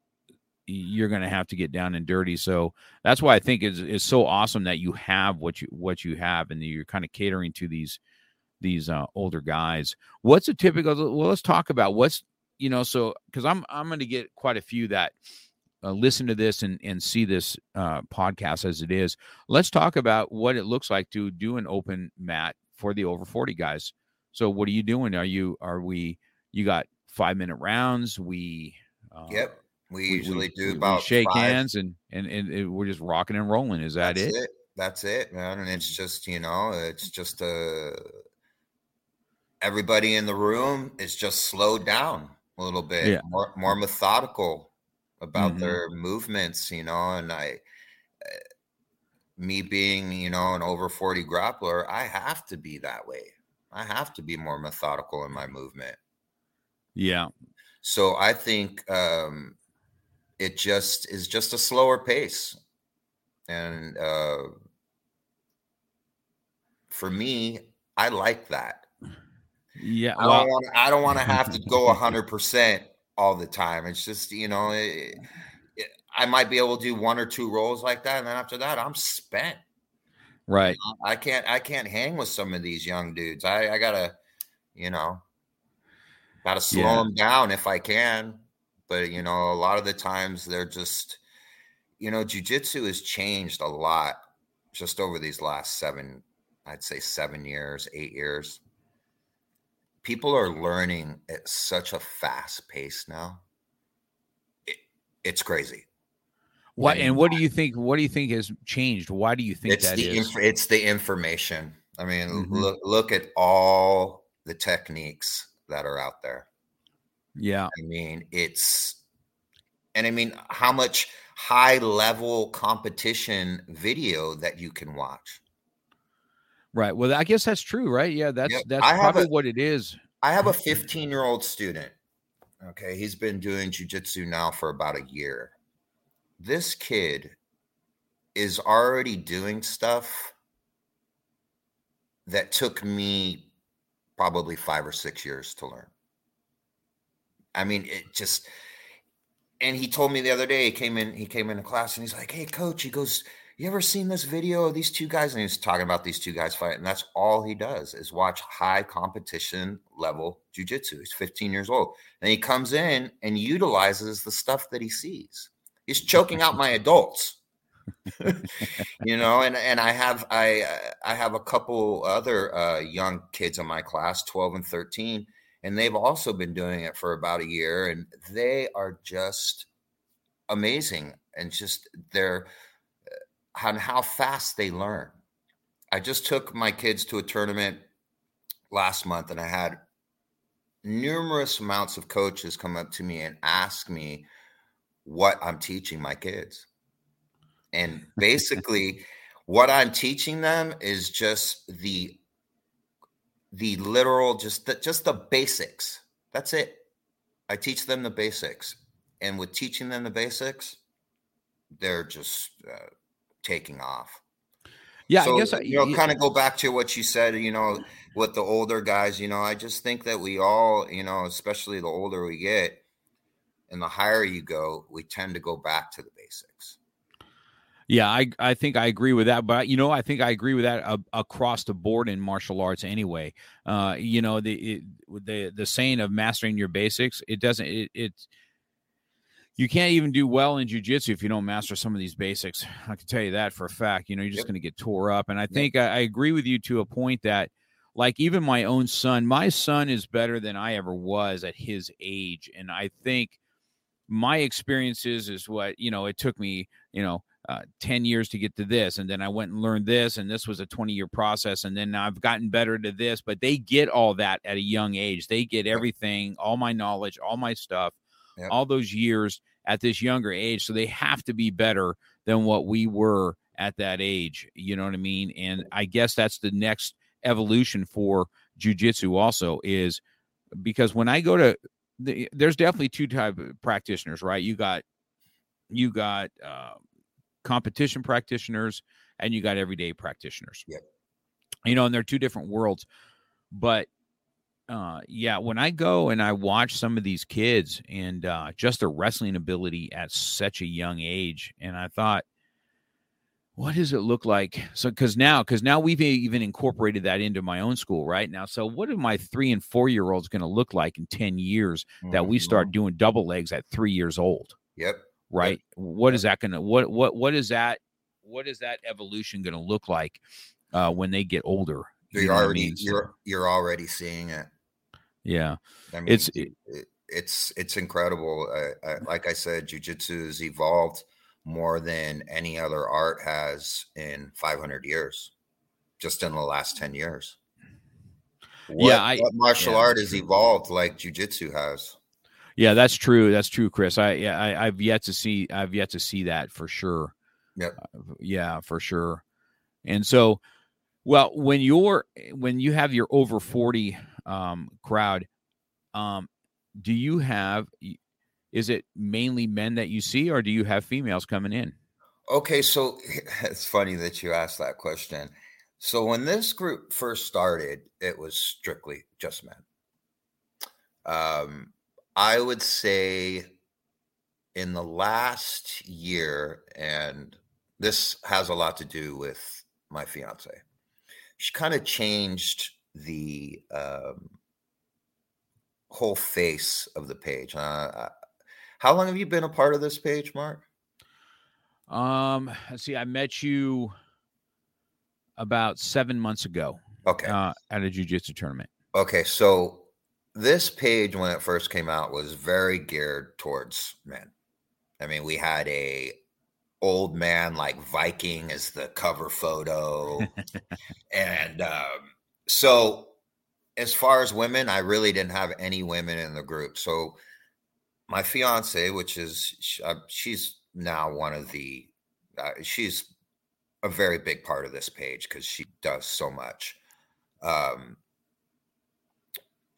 you're going to have to get down and dirty. So that's why i think it's, it's so awesome that you have what you what you have and you're kind of catering to these these uh, older guys what's a typical well let's talk about what's you know so because i'm i'm going to get quite a few that uh, listen to this and and see this uh, podcast as it is let's talk about what it looks like to do an open mat for the over 40 guys so what are you doing are you are we you got five minute rounds we uh, Yep. We we- usually we- do we- we about shake five- hands and, and and it- we're just rocking and rolling is that That's it? That's it, man. And it's just, you know, it's just uh everybody in the room is just slowed down a little bit, Yeah. more more methodical about Mhm. their movements, you know, and I uh, me being, you know, an over 40 grappler, I have to be that way. I have to be more methodical in my movement. yeah So I think um, it just is just a slower pace, and uh, for me, I like that. Yeah I well don't want. I don't want to have to go hundred <laughs> percent all the time. It's just you know, it, it, I might be able to do one or two rolls like that, and then after that, I'm spent. Right. I can't I can't hang with some of these young dudes. I I gotta, you know, gotta slow Yeah. them down if I can. But you know, a lot of the times they're just, you know, jujitsu has changed a lot just over these last seven, I'd say seven years, eight years. People are learning at such a fast pace now. It, it's crazy. What And what do you think? What do you think has changed? Why do you think it's that the is? it's the information. I mean, Mhm. look look at all the techniques that are out there. yeah. I mean, it's and I mean how much high level competition video that you can watch. Right. Well, I guess that's true, right? Yeah, that's Yep. that's I probably a- what it is. I have a mm-hmm. 15 year old student. Okay, he's been doing jujitsu now for about a year. This kid is already doing stuff that took me probably five or six years to learn. I mean, it just and he told me the other day he came in he came into class and he's like, "Hey coach," he goes, "You ever seen this video of these two guys?" And he's talking about these two guys fighting. And that's all he does is watch high competition level jujitsu. He's 15 years old. And he comes in and utilizes the stuff that he sees. He's choking out my adults. <laughs> you know, and and I have I I have a couple other uh, young kids in my class, 12 and 13, and they've also been doing it for about a year, and they are just amazing, and just they're on how fast they learn. I just took my kids to a tournament last month, and I had numerous amounts of coaches come up to me and ask me what I'm teaching my kids. And basically, what I'm teaching them is just the the literal, just the, just the basics. That's it. I teach them the basics, and with teaching them the basics, they're just uh, taking off. Yeah, So, I guess I, you know, y- kind of go back to what you said. You know, with the older guys, you know, I just think that we all, you know, especially the older we get, and the higher you go, we tend to go back to the basics. Yeah, I I think I agree with that, but you know, I think I agree with that uh, across the board in martial arts anyway. Uh, you know, the it, the the saying of mastering your basics, it doesn't it, it you can't even do well in jujitsu if you don't master some of these basics. I can tell you that for a fact. You know, you're just Yep. going to get tore up. And I think I, I agree with you to a point that, like, even my own son, my son is better than I ever was at his age. And I think my experiences is what, you know, it took me, you know, uh, 10 years to get to this. And then I went and learned this. And this was a 20 year process. And then I've gotten better to this. But they get all that at a young age. They get everything, all my knowledge, all my stuff Yep. all those years at this younger age. So they have to be better than what we were at that age. You know what I mean? And I guess that's the next evolution for jujitsu also is because when I go to the, there's definitely two type of practitioners, right? You got you got uh, competition practitioners and you got everyday practitioners. Yep. You know, and they're two different worlds. But uh yeah when i go and i watch some of these kids and uh just their wrestling ability at such a young age and i thought what does it look like so because now because now we've even incorporated that into my own school right now so what are my three and four year olds going to look like in 10 years that we start doing double legs at three years old Yep. right what is that going to what what what is that what is that evolution going to look like uh when they get older You You're know what I already mean? You're you're already seeing it. Yeah I mean, It's- it, it- it's it's incredible. I, I, like I said, jujitsu has evolved more than any other art has in 500 years, just in the last 10 years. What, Yeah, I- what martial yeah. art has evolved like jujitsu has? Yeah, that's true. That's true, Chris. I yeah, I, I've yet to see. I've yet to see that for sure. Yep. Uh, yeah, for sure. And so, well, when you're when you have your over forty um, crowd, um, do you have? Is it mainly men that you see, or do you have females coming in? Okay, so <laughs> it's funny that you asked that question. So when this group first started, it was strictly just men. Um, I would say in the last year, and this has a lot to do with my fiance. She kind of changed the um, whole face of the page. Uh, how long have you been a part of this page, Mark? Um, let's <sighs> see. I met you about seven months ago. Okay. Uh, at a jujitsu tournament. Okay, so this page when it first came out was very geared towards men. I mean, we had a old man like Viking as the cover photo, <laughs> and um, so as far as women, I really didn't have any women in the group. So my fiance, which is uh, she's now one of the uh, she's a very big part of this page because she does so much. Um,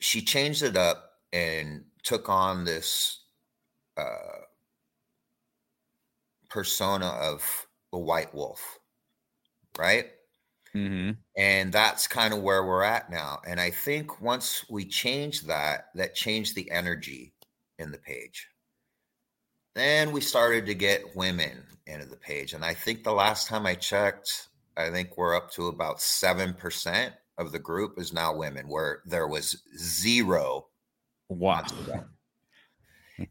she changed it up and took on this uh, persona of the white wolf, right? Mm-hmm. And that's kind of where we're at now. And I think once we change that, that changed the energy in the page. Then we started to get women into the page. And I think the last time I checked, I think we're up to about 7% of the group is now women, where there was zero. Wow.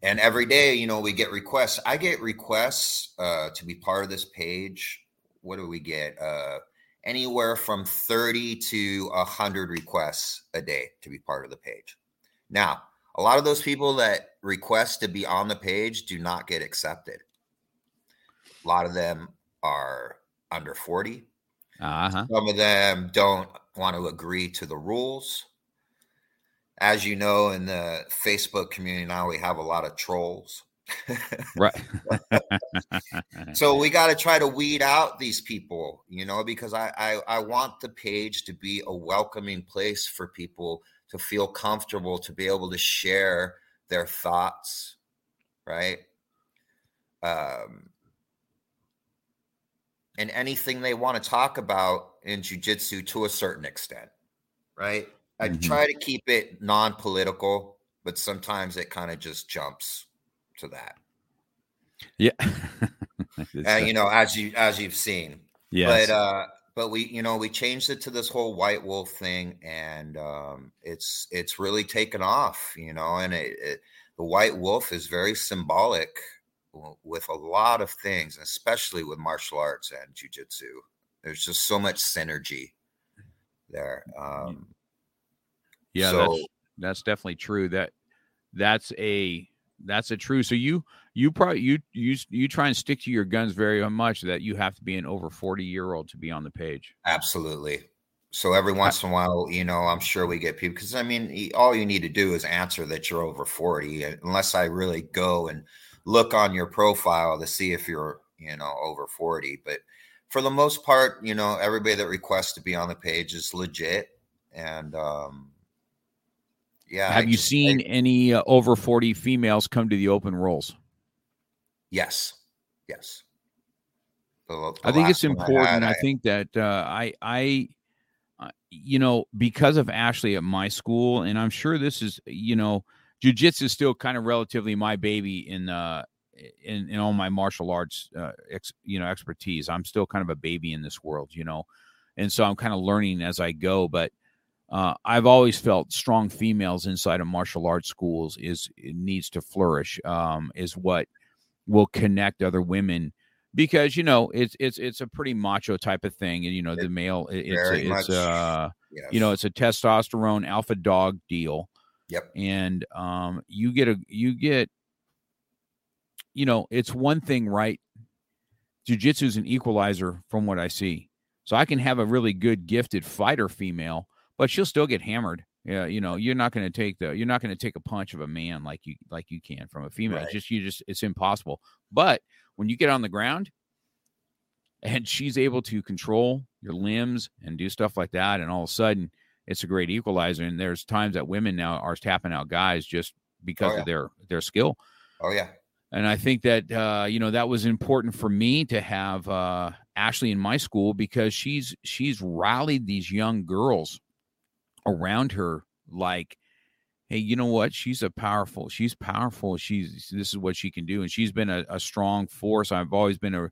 and every day, you know, we get requests. I get requests uh, to be part of this page. What do we get? Uh, anywhere from 30 to 100 requests a day to be part of the page. Now, a lot of those people that request to be on the page do not get accepted. A lot of them are under 40. Uh-huh. Some of them don't want to agree to the rules. As you know, in the Facebook community now, we have a lot of trolls. Right. <laughs> <laughs> so we got to try to weed out these people, you know, because I, I I want the page to be a welcoming place for people to feel comfortable to be able to share their thoughts, right? Um, and anything they want to talk about in jujitsu to a certain extent, right? I mm-hmm. try to keep it non-political, but sometimes it kind of just jumps to that. Yeah. and <laughs> you know, as you as you've seen. Yeah. But uh but we you know we changed it to this whole white wolf thing and um it's it's really taken off, you know, and it, it the white wolf is very symbolic with a lot of things, especially with martial arts and jujitsu. There's just so much synergy there. Um, yeah, so, that's, that's definitely true. That that's a that's a true. So you you probably you you you try and stick to your guns very much that you have to be an over 40 year old to be on the page. Absolutely. So every once in a while, you know, I'm sure we get people because I mean, all you need to do is answer that you're over 40, unless I really go and look on your profile to see if you're, you know, over 40. But for the most part, you know, everybody that requests to be on the page is legit. And um, yeah. Have I you seen I, any uh, over 40 females come to the open rolls? Yes. Yes. The, the I think it's important. I, had, I, think that uh, I, I, uh, you know, because of Ashley at my school, and I'm sure this is, you know, jujitsu is still kind of relatively my baby in uh in, in all my martial arts uh, ex, you know expertise i'm still kind of a baby in this world you know and so i'm kind of learning as i go but uh, i've always felt strong females inside of martial arts schools is needs to flourish um, is what will connect other women because you know it's it's it's a pretty macho type of thing and you know the male it's it's much, uh yes. you know it's a testosterone alpha dog deal Yep. And um, you get a you get, you know, it's one thing, right? Jiu-jitsu is an equalizer from what I see. So I can have a really good gifted fighter female, but she'll still get hammered. Yeah, you know, you're not going to take the you're not going to take a punch of a man like you like you can from a female. Right. Just you just it's impossible. But when you get on the ground and she's able to control your limbs and do stuff like that, and all of a sudden it's a great equalizer. And there's times that women now are tapping out guys just because oh, yeah. of their their skill. Oh yeah. And I think that uh, you know that was important for me to have uh, Ashley in my school because she's she's rallied these young girls around her like hey, you know what? She's a powerful. She's powerful. She's this is what she can do, and she's been a, a strong force. I've always been a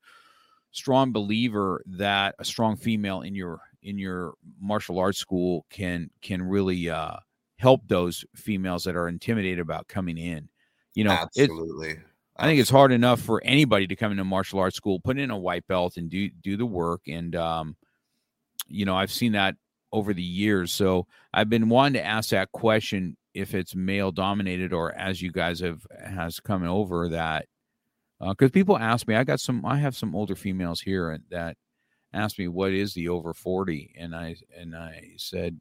strong believer that a strong female in your in your martial arts school can can really uh, help those females that are intimidated about coming in. You know, absolutely. I think it's hard enough for anybody to come into martial arts school, put in a white belt, and do do the work. And um, you know, I've seen that over the years. So I've been wanting to ask that question if it's male dominated or as you guys have has come over that because uh, people ask me, I got some, I have some older females here that asked me what is the over 40 and i and i said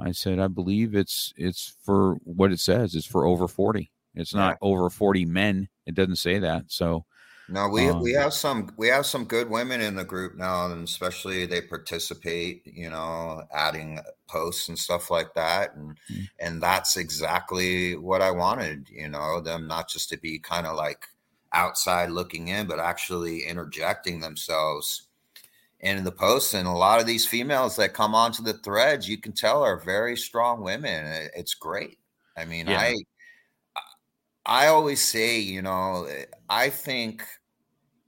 i said i believe it's it's for what it says it's for over 40 it's not over 40 men. It doesn't say that. So no we um, we have some we have some good women in the group now and especially they participate you know adding posts and stuff like that and mm-hmm. and that's exactly what i wanted you know them not just to be kind of like outside looking in but actually interjecting themselves in the posts and a lot of these females that come onto the threads you can tell are very strong women it's great i mean yeah. i i always say you know i think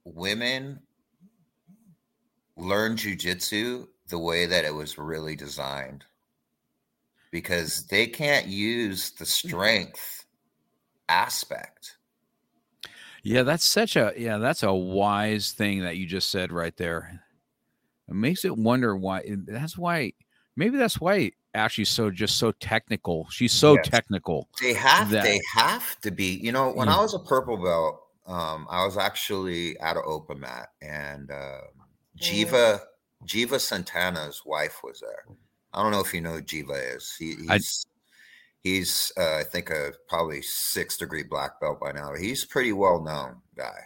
women learn jujitsu the way that it was really designed because they can't use the strength aspect yeah that's such a yeah that's a wise thing that you just said right there it makes it wonder why. That's why. Maybe that's why Ashley's so just so technical. She's so yes. technical. They have. That, they have to be. You know, when yeah. I was a purple belt, um, I was actually at an open mat, and uh, Jiva Jiva Santana's wife was there. I don't know if you know who Jiva is. He, he's I, he's uh, I think a probably six degree black belt by now. He's pretty well known guy,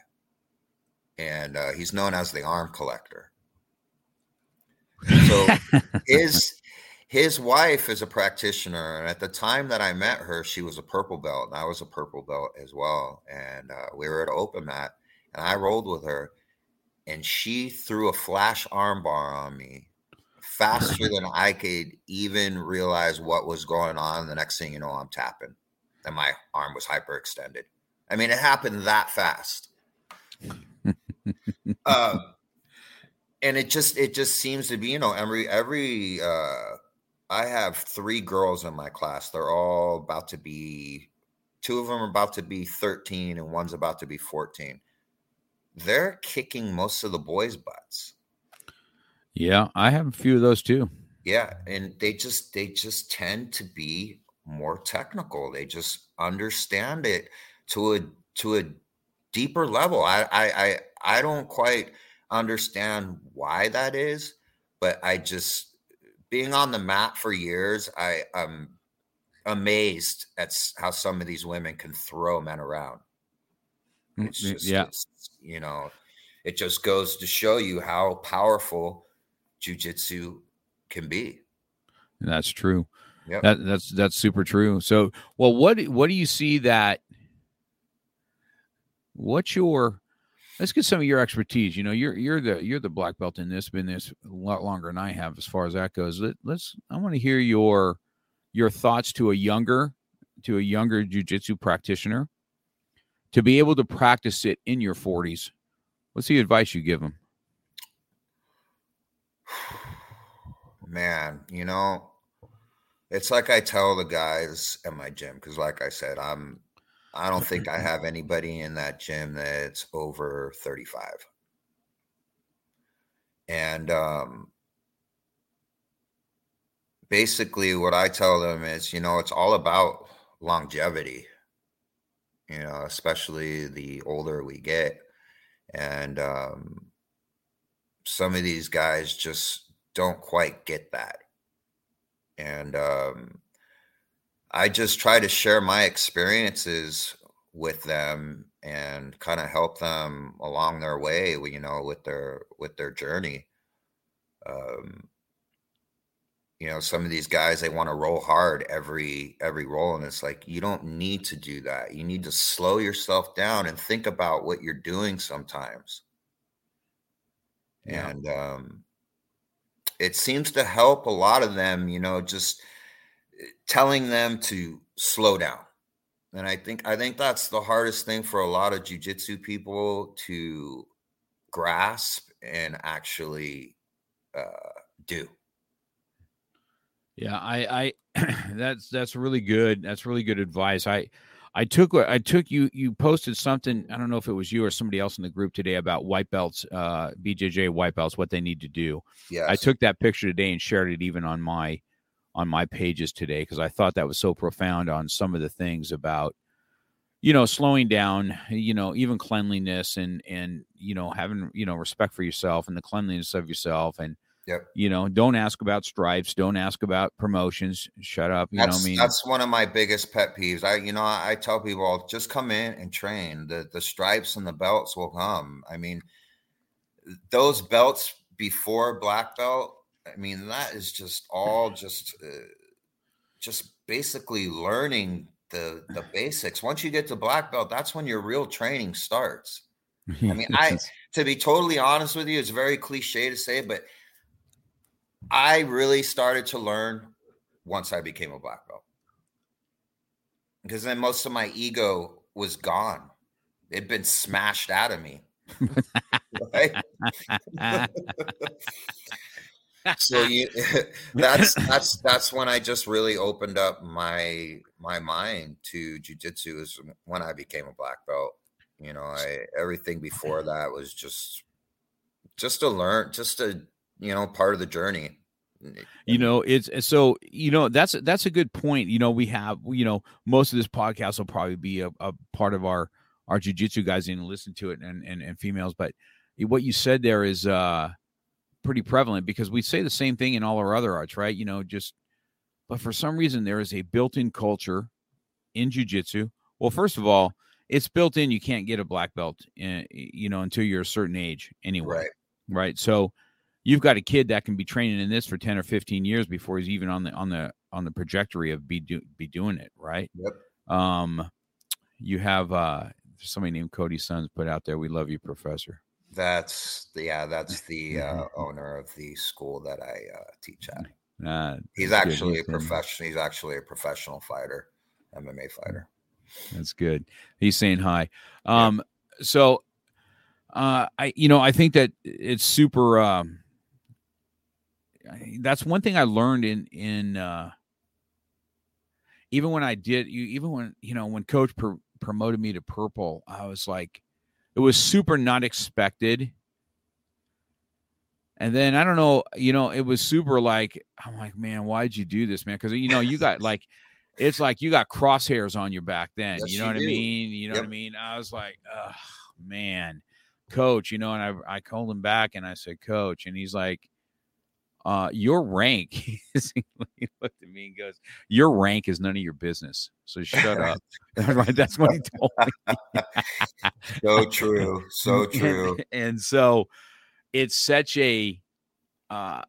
and uh, he's known as the arm collector. So <laughs> his his wife is a practitioner, and at the time that I met her, she was a purple belt, and I was a purple belt as well. And uh, we were at open mat, and I rolled with her, and she threw a flash armbar on me faster than I could even realize what was going on. The next thing you know, I'm tapping, and my arm was hyperextended. I mean, it happened that fast. uh, <laughs> and it just it just seems to be you know every every uh i have three girls in my class they're all about to be two of them are about to be 13 and one's about to be 14 they're kicking most of the boys butts. Yeah i have a few of those too. Yeah and they just they just tend to be more technical they just understand it to a to a deeper level. I i i, I don't quite understand why that is, but I just being on the mat for years, I am amazed at how some of these women can throw men around. Mm, it's just, yeah, it's, you know, it just goes to show you how powerful jujitsu can be. That's true. Yep. That, that's that's super true. So, well, what what do you see that? What's your let's get some of your expertise. You know, you're you're the you're the black belt in this, been this a lot longer than I have as far as that goes. Let, us I want to hear your your thoughts to a younger to a younger jujitsu practitioner to be able to practice it in your 40s. What's the advice you give them? Man, you know, it's like I tell the guys at my gym because, like I said, I'm I don't think I <laughs> have anybody in that gym that's over 35. And um, basically, what I tell them is, you know, it's all about longevity, you know, especially the older we get. And um, some of these guys just don't quite get that. And um, I just try to share my experiences with them and kind of help them along their way, you know, with their with their journey. Um, you know, some of these guys they want to roll hard every every roll, and it's like you don't need to do that. You need to slow yourself down and think about what you're doing sometimes. Yeah. And um, it seems to help a lot of them, you know, just telling them to slow down. And I think I think that's the hardest thing for a lot of jujitsu people to grasp and actually uh, do. Yeah, I, I <clears throat> that's that's really good. That's really good advice. I I took I took you you posted something. I don't know if it was you or somebody else in the group today about white belts, uh, BJJ white belts, what they need to do. Yeah, I took that picture today and shared it even on my on my pages today because I thought that was so profound on some of the things about you know slowing down you know even cleanliness and and you know having you know respect for yourself and the cleanliness of yourself and Yep. you know don't ask about stripes don't ask about promotions shut up you that's, know what i mean that's one of my biggest pet peeves. I, you know, I, I tell people just come in and train. The the stripes and the belts will come. I mean, those belts before black belt. I mean, that is just all just uh, just basically learning the the <sighs> basics. Once you get to black belt, that's when your real training starts. I mean, I <laughs> to be totally honest with you, it's very cliche to say, but I really started to learn once I became a black belt. Because then most of my ego was gone. It'd been smashed out of me. <laughs> <laughs> right? So you, <laughs> that's that's that's when I just really opened up my my mind to jujitsu is when I became a black belt. You know, I everything before that was just just to learn, just to you know, part of the journey. you know it's so you know that's that's a good point you know we have you know most of this podcast will probably be a, a part of our our jiu-jitsu guys and listen to it and, and and females but what you said there is uh pretty prevalent because we say the same thing in all our other arts right? You know just but for some reason there is a built-in culture in jiu-jitsu. Well first of all it's built in you can't get a black belt in, you know until you're a certain age anyway Right. right? So you've got a kid that can be training in this for 10 or 15 years before he's even on the on the on the trajectory of be do, be doing it right? Yep. um you have uh somebody named cody sons put out there we love you professor That's the yeah, that's the uh, <laughs> owner of the school that I uh, teach at. uh, He's actually a professional. He's actually a professional fighter, MMA fighter. That's good. He's saying hi. Um, so uh I you know, I think that it's super um that's one thing I learned in in uh even when I did you even when you know when coach pr- promoted me to purple, I was like it was super not expected. And then I don't know, you know, it was super like I'm like, man, why'd you do this, man? Because you know, you got like it's like you got crosshairs on your back then. Yes, you know what I mean? You know what I mean? I was like, oh man, coach, you know, and I I called him back and I said, Coach, and he's like, uh, your rank. <laughs> he looked at me and goes, Your rank is none of your business. So shut up. <laughs> <laughs> That's what he told me. So true. So true. And, and so it's such a uh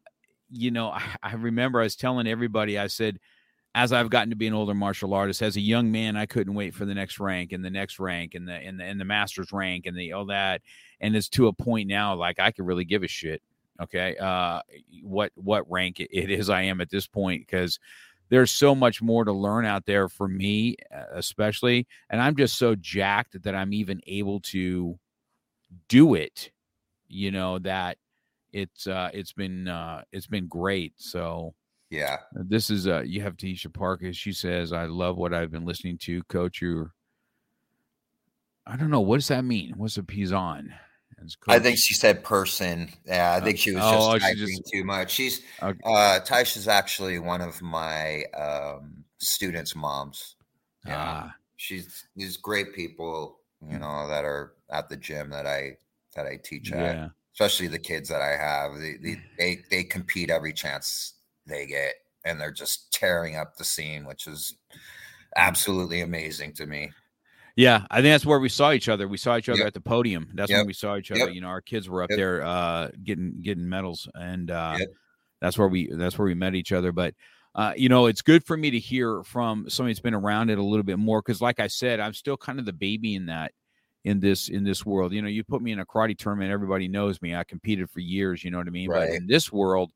you know, I, I remember I was telling everybody, I said, as I've gotten to be an older martial artist, as a young man, I couldn't wait for the next rank and the next rank and the and the and the master's rank and the all that. And it's to a point now like I could really give a shit. Okay. Uh what what rank it is I am at this point because there's so much more to learn out there for me, uh, especially. And I'm just so jacked that I'm even able to do it, you know, that it's uh it's been uh it's been great. So Yeah. this is uh you have Tisha Parker. She says, I love what I've been listening to. Coach, you're I don't know, what does that mean? What's a pison? I think she said person. Yeah, I think she was oh, just she typing just- too much. She's Okay. uh Taisha's actually one of my um students' moms. Yeah. Ah, She's these great people, you know, that are at the gym that I that I teach at. yeah. especially the kids that I have. They, they they they compete every chance they get, and they're just tearing up the scene, which is absolutely amazing to me. Yeah, I think that's where we saw each other. We saw each other Yep. at the podium. That's Yep. when we saw each other. Yep. You know, our kids were up there uh getting getting medals and uh that's where we that's where we met each other. But uh, you know, it's good for me to hear from somebody that's been around it a little bit more because like I said, I'm still kind of the baby in that in this in this world. You know, you put me in a karate tournament, everybody knows me. I competed for years, you know what I mean? But in this world,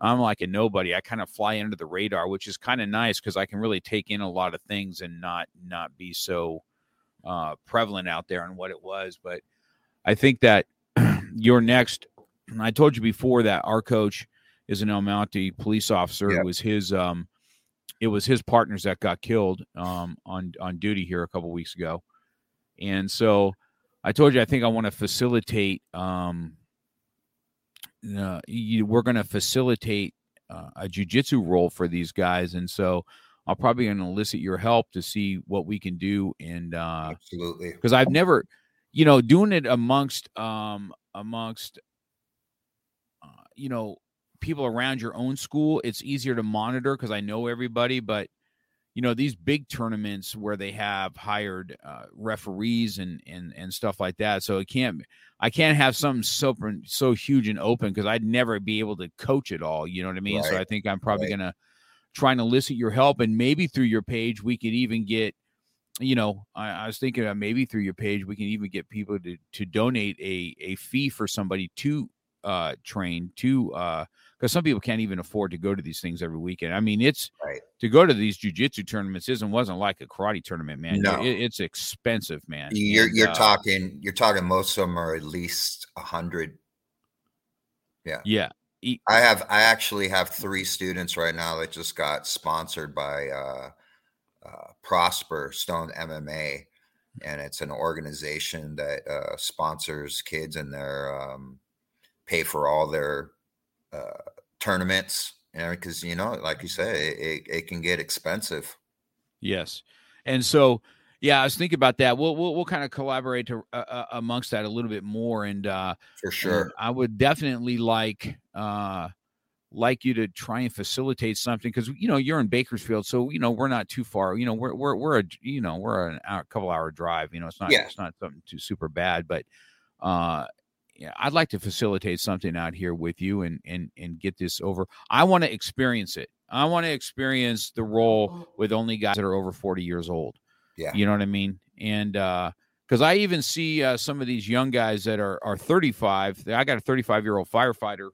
I'm like a nobody. I kind of fly under the radar, which is kind of nice because I can really take in a lot of things and not not be so uh, prevalent out there on what it was. But I think that <clears throat> your next. I told you before that our coach is an El Monte police officer. Yep. It was his um, it was his partners that got killed um, on on duty here a couple weeks ago, and so I told you I think I want to facilitate. Um, uh, you, we're going to facilitate uh, a jujitsu roll for these guys, and so I'll probably going to elicit your help to see what we can do. And uh, absolutely, because I've never, you know, doing it amongst um, amongst, uh, you know, people around your own school, it's easier to monitor because I know everybody. But you know, these big tournaments where they have hired uh, referees and and and stuff like that, so it can't. I can't have something so so huge and open because I'd never be able to coach it all. You know what I mean? Right. So I think I'm probably right. gonna try to elicit your help, and maybe through your page we could even get. You know, I, I was thinking maybe through your page we can even get people to to donate a a fee for somebody to uh train to uh because some people can't even afford to go to these things every weekend. I mean, it's right. to go to these jujitsu tournaments isn't wasn't like a karate tournament, man. No. It, it's expensive, man. You're and, you're uh, talking you're talking most of them are at least a hundred. Yeah. Yeah. I have I actually have three students right now that just got sponsored by uh, uh, Prosper Stone MMA, and it's an organization that uh, sponsors kids and their um, pay for all their uh, tournaments, you know, because you know, like you say, it, it can get expensive. Yes, and so yeah, I was thinking about that. We'll we'll, we'll kind of collaborate to, uh, uh, amongst that a little bit more, and uh, for sure, I would definitely like uh, like you to try and facilitate something because you know you're in Bakersfield, so you know we're not too far. You know we're we're we're a you know we're a hour, couple hour drive. You know it's not yeah. it's not something too super bad, but uh yeah, I'd like to facilitate something out here with you and and and get this over. I want to experience it. I want to experience the roll mm-hmm. with only guys that are over 40 years old. Yeah. You know what I mean? And uh because I even see uh, some of these young guys that are are 35. I got a 35 year old firefighter,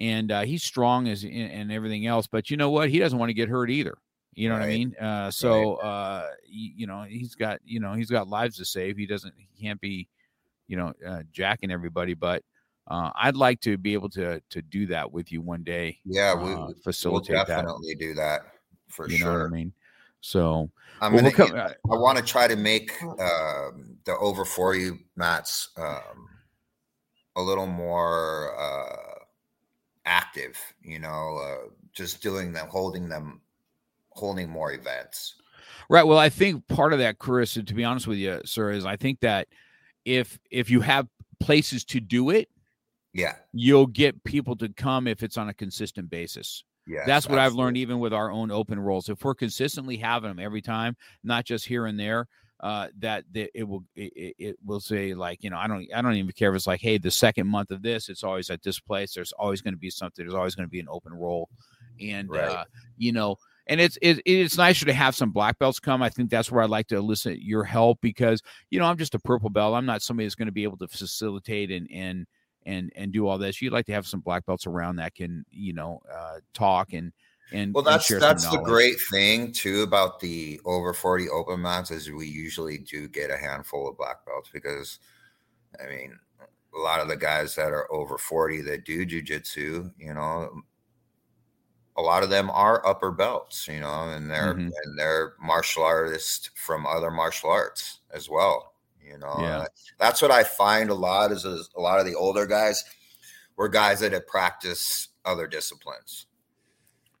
and uh, he's strong as and everything else. But you know what? He doesn't want to get hurt either. You know right. what I mean? Uh, so right. uh, you, know he's got you know he's got lives to save. He doesn't he can't be you know, uh, jacking everybody. But uh, I'd like to be able to to do that with you one day. Yeah, we facilitate we'll definitely that. do that for you sure. Know what I mean, so I'm well, gonna. We'll come, I want to try to make um, the over forty mats um, a little more uh, active. You know, uh, just doing them, holding them, holding more events. Right. Well, I think part of that, Chris, to be honest with you, sir, is I think that if if you have places to do it, yeah, you'll get people to come if it's on a consistent basis. Yeah, that's what absolutely. I've learned even with our own open rolls. If we're consistently having them every time, not just here and there, uh, that, that it will it, it, will say like you know I don't I don't even care if it's like hey the second month of this it's always at this place. There's always going to be something. There's always going to be an open roll, and right. uh, you know and it's it, it's nicer to have some black belts come. I think that's where I'd like to elicit your help because you know I'm just a purple belt. I'm not somebody that's going to be able to facilitate and and and and do all this. You'd like to have some black belts around that can you know uh, talk and and well that's and that's the great thing too about the over 40 open mats is we usually do get a handful of black belts because I mean a lot of the guys that are over 40 that do jujitsu, you know, a lot of them are upper belts, you know, and they're mm-hmm. and they're martial artists from other martial arts as well. You know, yeah. that's what I find a lot is, is a lot of the older guys were guys that had practiced other disciplines.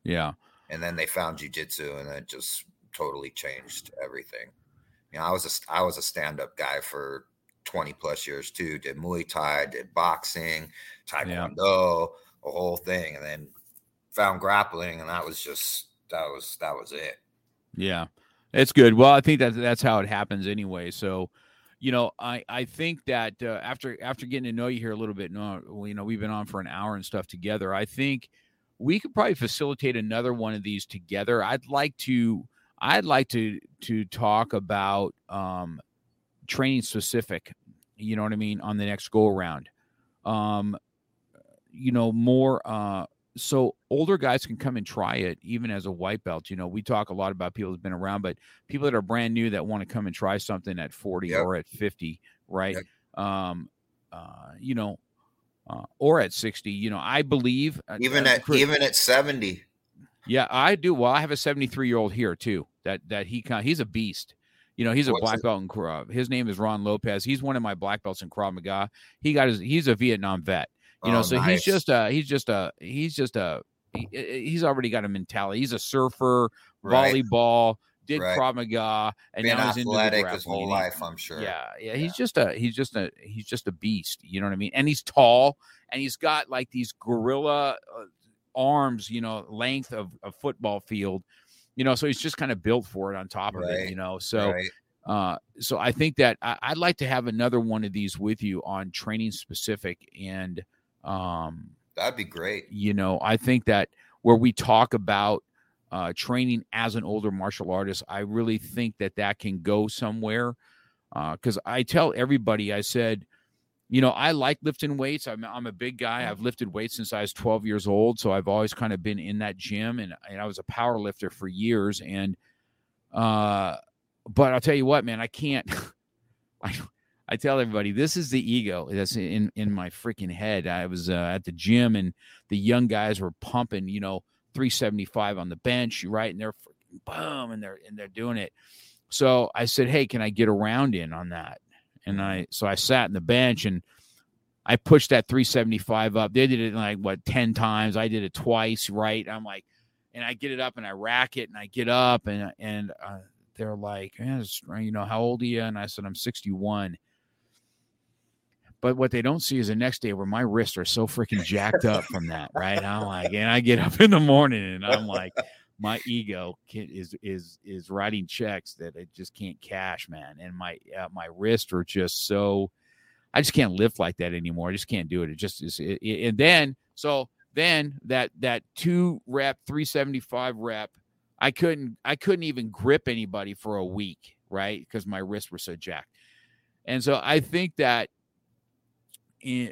Yeah, and then they found jujitsu, and it just totally changed everything. You know, I was a I was a stand up guy for twenty plus years too. Did Muay Thai, did boxing, Taekwondo, yeah. a whole thing, and then found grappling, and that was just that was that was it. Yeah, it's good. Well, I think that that's how it happens anyway. So, you know, I I think that uh, after after getting to know you here a little bit, no, you know, we've been on for an hour and stuff together. I think we could probably facilitate another one of these together. I'd like to I'd like to to talk about um training specific, you know what I mean, on the next go around. Um you know, more uh so older guys can come and try it even as a white belt. You know, we talk a lot about people who've been around, but people that are brand new that want to come and try something at 40 yep. or at 50, right? Yep. Um, uh, you know, uh, or at 60, you know, I believe uh, even uh, at even at 70. Yeah, I do. Well, I have a 73 year old here too. That that he kind he's a beast. You know, he's a What's black belt in Krav. His name is Ron Lopez. He's one of my black belts in Krav Maga. He got his. He's a Vietnam vet. You know, oh, so nice. he's just a. He's just a. He's just a. He, he's already got a mentality. He's a surfer, right. volleyball, did right. Krav Maga, and Been now he's athletic his whole life. I'm sure. Yeah, yeah, yeah. He's just a. He's just a. He's just a beast. You know what I mean? And he's tall, and he's got like these gorilla uh, arms. You know, length of a football field you know, so he's just kind of built for it on top of right. it, you know. So right. uh so I think that I, I'd like to have another one of these with you on training specific and um that'd be great. You know, I think that where we talk about uh, training as an older martial artist, I really think that that can go somewhere. Because uh, I tell everybody, I said, you know, I like lifting weights. I'm, I'm a big guy. I've lifted weights since I was 12 years old. So I've always kind of been in that gym and, and I was a power lifter for years. And, uh, but I'll tell you what, man, I can't, <laughs> I, I tell everybody this is the ego that's in, in my freaking head. I was uh, at the gym and the young guys were pumping, you know, 375 on the bench, right? And they're freaking boom and they're, and they're doing it. So I said, Hey, can I get around in on that? and I so I sat in the bench and I pushed that 375 up. They did it like what 10 times. I did it twice, right? I'm like, and I get it up and I rack it and I get up and and uh, they're like, you know, how old are you? And I said, I'm 61. But what they don't see is the next day where my wrists are so freaking jacked up from that, right? I'm like, and I get up in the morning and I'm like, my ego is is is writing checks that it just can't cash, man. And my uh, my wrists are just so I just can't lift like that anymore. I just can't do it. It just is. It, it, and then so then that that two rep, three seventy five rep, I couldn't I couldn't even grip anybody for a week, right? Because my wrists were so jacked. And so I think that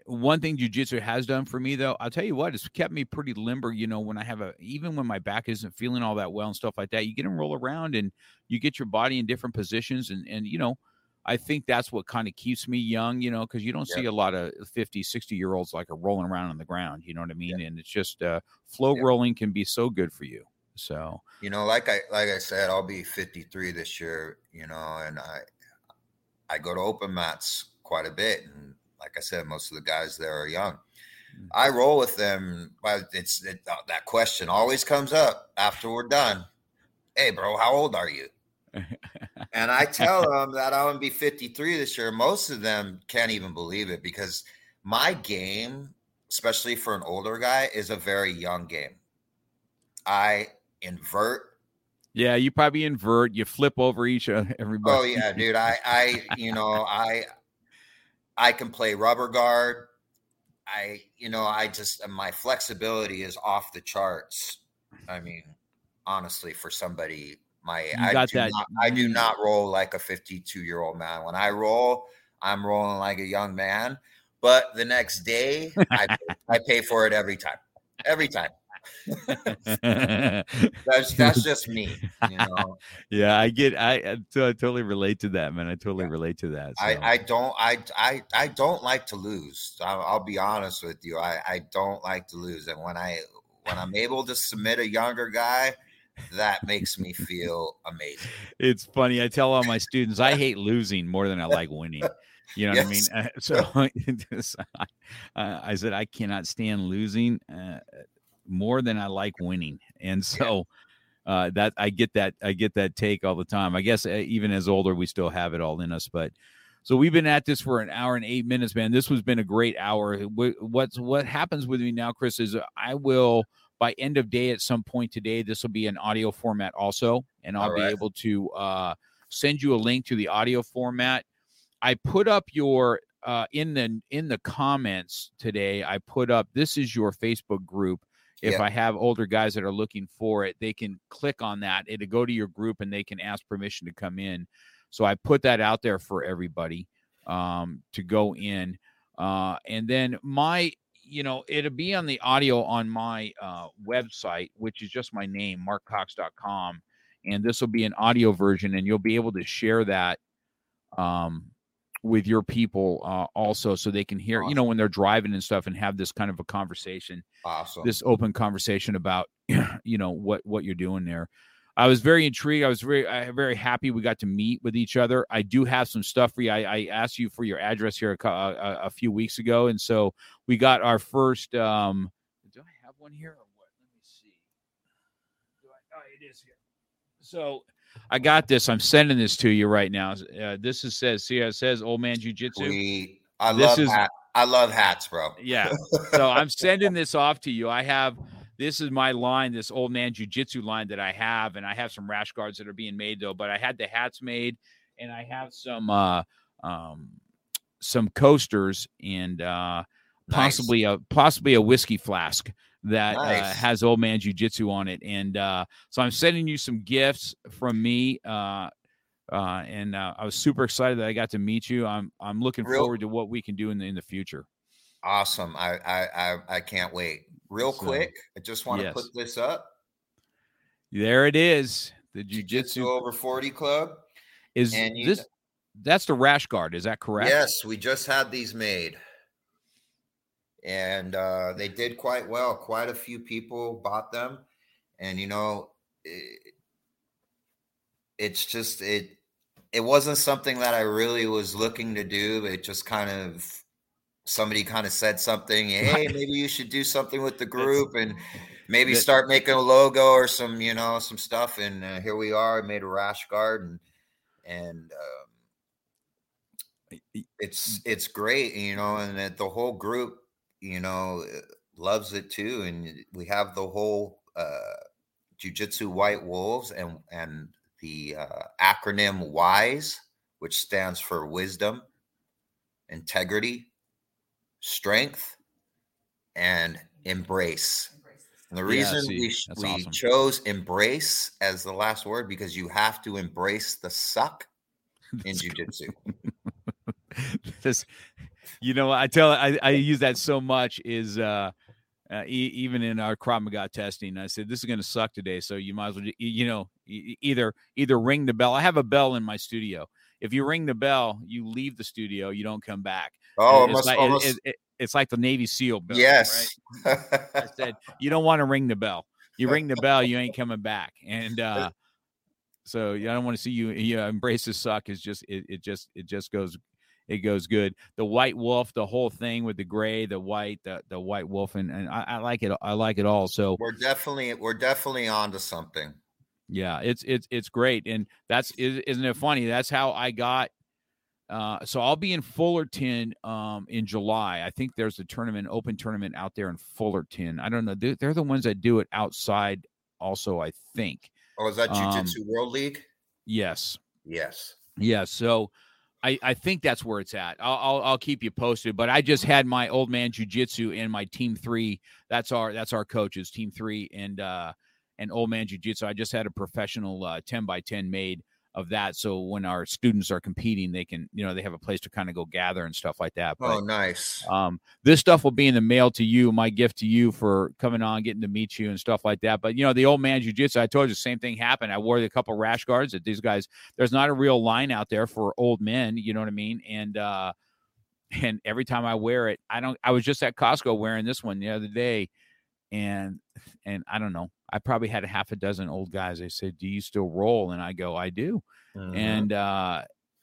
one thing jujitsu has done for me though, I'll tell you what, it's kept me pretty limber. You know, when I have a even when my back isn't feeling all that well and stuff like that, you get them roll around and you get your body in different positions and and you know, I think that's what kind of keeps me young, you know, because you don't yeah. see a lot of 50, 60 year olds like are rolling around on the ground, you know what I mean? Yeah. And it's just uh flow yeah. rolling can be so good for you. So you know, like I like I said, I'll be 53 this year, you know, and I I go to open mats quite a bit and like I said, most of the guys there are young. Mm. I roll with them, but it's it, uh, that question always comes up after we're done. Hey, bro, how old are you? <laughs> and I tell them that I'm gonna be 53 this year. Most of them can't even believe it because my game, especially for an older guy, is a very young game. I invert. Yeah, you probably invert. You flip over each uh, everybody. Oh yeah, dude. I I you know I I can play rubber guard. I, you know, I just uh, my flexibility is off the charts. I mean, honestly, for somebody my you I do, not, I do not roll like a 52 year old man. When I roll, I'm rolling like a young man. But the next day, I, I pay for it every time. Every time. <laughs> that's <laughs> that's just me, you know. <laughs> Yeah, I get. I, I, totally relate to that, man. I totally yeah. relate to that. So. I, I don't. I, I I don't like to lose. I'll, I'll be honest with you. I I don't like to lose, and when I when I'm able to submit a younger guy, that makes me feel amazing. It's funny. I tell all my students I hate losing more than I like winning. You know yes. what I mean? Uh, so uh, I said I cannot stand losing. Uh, more than I like winning. And so uh, that I get that I get that take all the time. I guess uh, even as older, we still have it all in us. But so we've been at this for an hour and eight minutes, man. This has been a great hour. What's what happens with me now, Chris, is I will by end of day at some point today. This will be an audio format also, and I'll right. be able to uh, send you a link to the audio format. I put up your uh, in the in the comments today. I put up this is your Facebook group if yeah. I have older guys that are looking for it, they can click on that. It'll go to your group and they can ask permission to come in. So I put that out there for everybody um, to go in. Uh, and then my you know, it'll be on the audio on my uh, website, which is just my name, markcox.com. And this will be an audio version, and you'll be able to share that um, with your people uh, also so they can hear, awesome. you know, when they're driving and stuff and have this kind of a conversation. Awesome. This open conversation about, <clears throat> you know, what what you're doing there. I was very intrigued. I was very uh, very happy we got to meet with each other. I do have some stuff for you. I, I asked you for your address here a, a, a, few weeks ago, and so we got our first. Um, do I have one here or what? Let me see. I, oh, it is here. So I got this. I'm sending this to you right now. Uh, this is says see how it says Old Man Jiu Jitsu. I love is, hat. I love hats, bro. Yeah. <laughs> So I'm sending this off to you. I have this is my line, this old man jujitsu line that I have, and I have some rash guards that are being made though. But I had the hats made, and I have some uh, um, some coasters and uh, possibly a possibly a whiskey flask that uh, nice. uh, has old man jujitsu on it. And uh, so I'm sending you some gifts from me. Uh, uh, and uh, I was super excited that I got to meet you. I'm I'm looking Real, forward to what we can do in the in the future. Awesome! I I I, I can't wait real so, quick. I just want to yes. put this up. There it is. The Jiu-Jitsu over 40 club. Is you, this that's the rash guard, is that correct? Yes, we just had these made. And uh, they did quite well. Quite a few people bought them. And you know, it, it's just it it wasn't something that I really was looking to do. It just kind of somebody kind of said something, hey, maybe you should do something with the group and maybe start making a logo or some, you know, some stuff. And uh, here we are, I made a rash guard and, and, um, it's, it's great, you know, and the whole group, you know, uh, loves it too. And we have the whole, uh, jujitsu white wolves and, and the, uh, acronym WISE, which stands for wisdom, integrity, strength, and embrace. And the reason yeah, we, we awesome. chose embrace as the last word because you have to embrace the suck <laughs> in jujitsu. <laughs> this, you know, I tell I, I use that so much is uh, uh e- even in our Krav Maga testing, I said this is going to suck today, so you might as well, you know, either either ring the bell. I have a bell in my studio. If you ring the bell, you leave the studio, you don't come back. Oh, it's, like, almost... it, it, it's like the Navy SEAL bell. Yes. Right? I said, you don't want to ring the bell. You ring the bell, you ain't coming back. And <laughs> uh, so yeah, I don't want to see you. You know, embrace the suck is just it, it just it just goes it goes good. The white wolf, the whole thing with the gray, the white, the the white wolf, and, and I, I like it. I like it all. So we're definitely we're definitely onto something. Yeah, it's it's it's great, and that's isn't it funny? That's how I got uh, so I'll be in Fullerton um, in July. I think there's a tournament, open tournament out there in Fullerton. I don't know. They're, they're the ones that do it outside. Also, I think. Oh, is that Jiu Jitsu um, World League? Yes. Yes. Yeah. So I, I think that's where it's at. I'll, I'll, I'll keep you posted. But I just had my old man jujitsu and my team three. That's our that's our coaches, team three and uh and old man jujitsu. I just had a professional uh, ten by ten made of that. So when our students are competing, they can, you know, they have a place to kind of go gather and stuff like that. But, oh, nice. Um, this stuff will be in the mail to you. My gift to you for coming on, getting to meet you and stuff like that. But you know, the old man jujitsu, I told you the same thing happened. I wore a couple rash guards that these guys. There's not a real line out there for old men. You know what I mean? And uh, and every time I wear it, I don't. I was just at Costco wearing this one the other day, and and I don't know. I probably had a half a dozen old guys. They said, "Do you still roll?" And I go, "I do." Mm-hmm. And uh,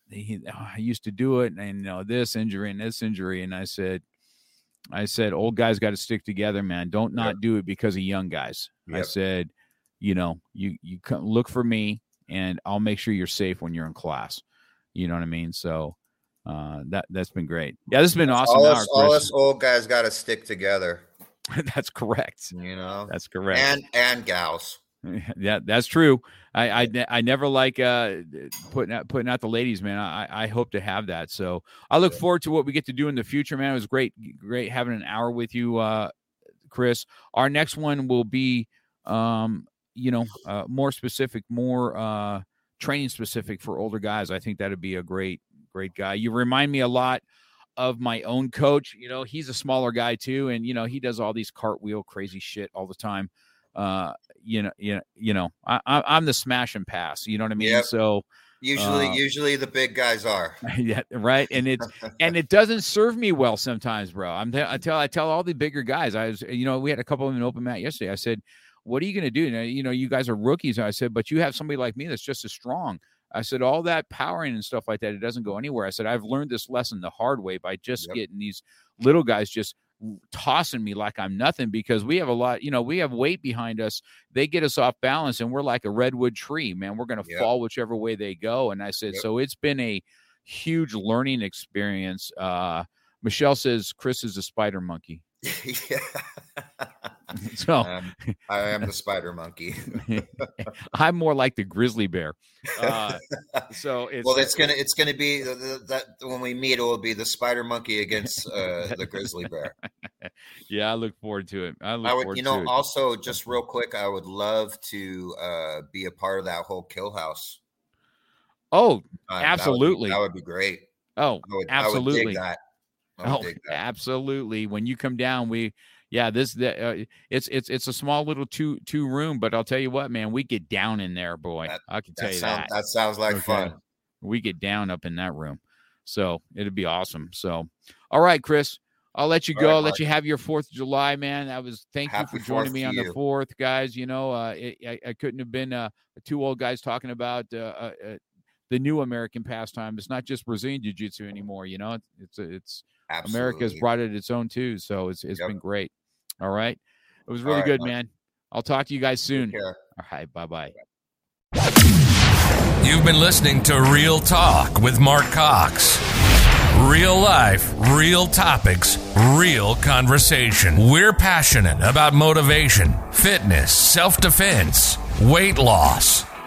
he, oh, I used to do it, and you know this injury and this injury, and I said, I said, old guys got to stick together, man. Don't not yep. do it because of young guys. Yep. I said, you know, you you come, look for me, and I'll make sure you're safe when you're in class. You know what I mean? So uh, that that's been great. Yeah, this has been awesome. All, us, all us old guys got to stick together. <laughs> that's correct. You know, that's correct. And and gals. <laughs> Yeah, that's true. I I, I never like uh, putting out putting out the ladies, man. I I hope to have that. So I look forward to what we get to do in the future, man. It was great great having an hour with you, uh, Chris. Our next one will be, um, you know, uh, more specific, more uh, training specific for older guys. I think that'd be a great great guy. You remind me a lot of my own coach. You know, he's a smaller guy too, and you know he does all these cartwheel crazy shit all the time. Uh, you know, you know, you know, I, I, am the smash and pass. You know what I mean? Yep. So usually, uh, usually the big guys are. <laughs> yeah, right. And it's and it doesn't serve me well sometimes, bro. I'm t- I tell I tell all the bigger guys. I was, you know, we had a couple of them in open mat yesterday. I said, "What are you going to do?" you know, you guys are rookies. I said, "But you have somebody like me that's just as strong." I said, all that powering and stuff like that, it doesn't go anywhere. I said, I've learned this lesson the hard way by just yep. getting these little guys just tossing me like I'm nothing because we have a lot, you know, we have weight behind us. They get us off balance and we're like a redwood tree, man. We're going to yep. fall whichever way they go. And I said, yep. so it's been a huge learning experience. Uh, Michelle says Chris is a spider monkey. <laughs> yeah. so um, I am the spider monkey. <laughs> I'm more like the grizzly bear. Uh, so <laughs> it's well, it's gonna it's gonna be that when we meet, it will be the spider monkey against uh, the grizzly bear. yeah, I look forward to it. I look I would, forward you know, also just real quick, I would love to uh, be a part of that whole kill house. Oh, absolutely, that would, be, that would be great. Oh, would, absolutely. that. Oh, absolutely. When you come down, we yeah, this the, uh, it's it's it's a small little two two room, but I'll tell you what, man, we get down in there, boy. That, I can tell you sound, that. That sounds like okay. fun. We get down up in that room, so it'd be awesome. So, all right, Chris, I'll let you go. Right, I'll let you have your Fourth of July, man. That was thank Happy you for joining me on you. the Fourth, guys. You know, uh, it, I, I, couldn't have been uh, two old guys talking about uh, uh, uh, the new American pastime. It's not just Brazilian Jiu Jitsu anymore. You know, it's it's, it's Absolutely. America's brought it its own too. So it's it's yep. been great. All right. It was really right, good, man. I'll talk to you guys soon. All right. Bye bye. You've been listening to Real Talk with Mark Cox. Real life, real topics, real conversation. We're passionate about motivation, fitness, self defense, weight loss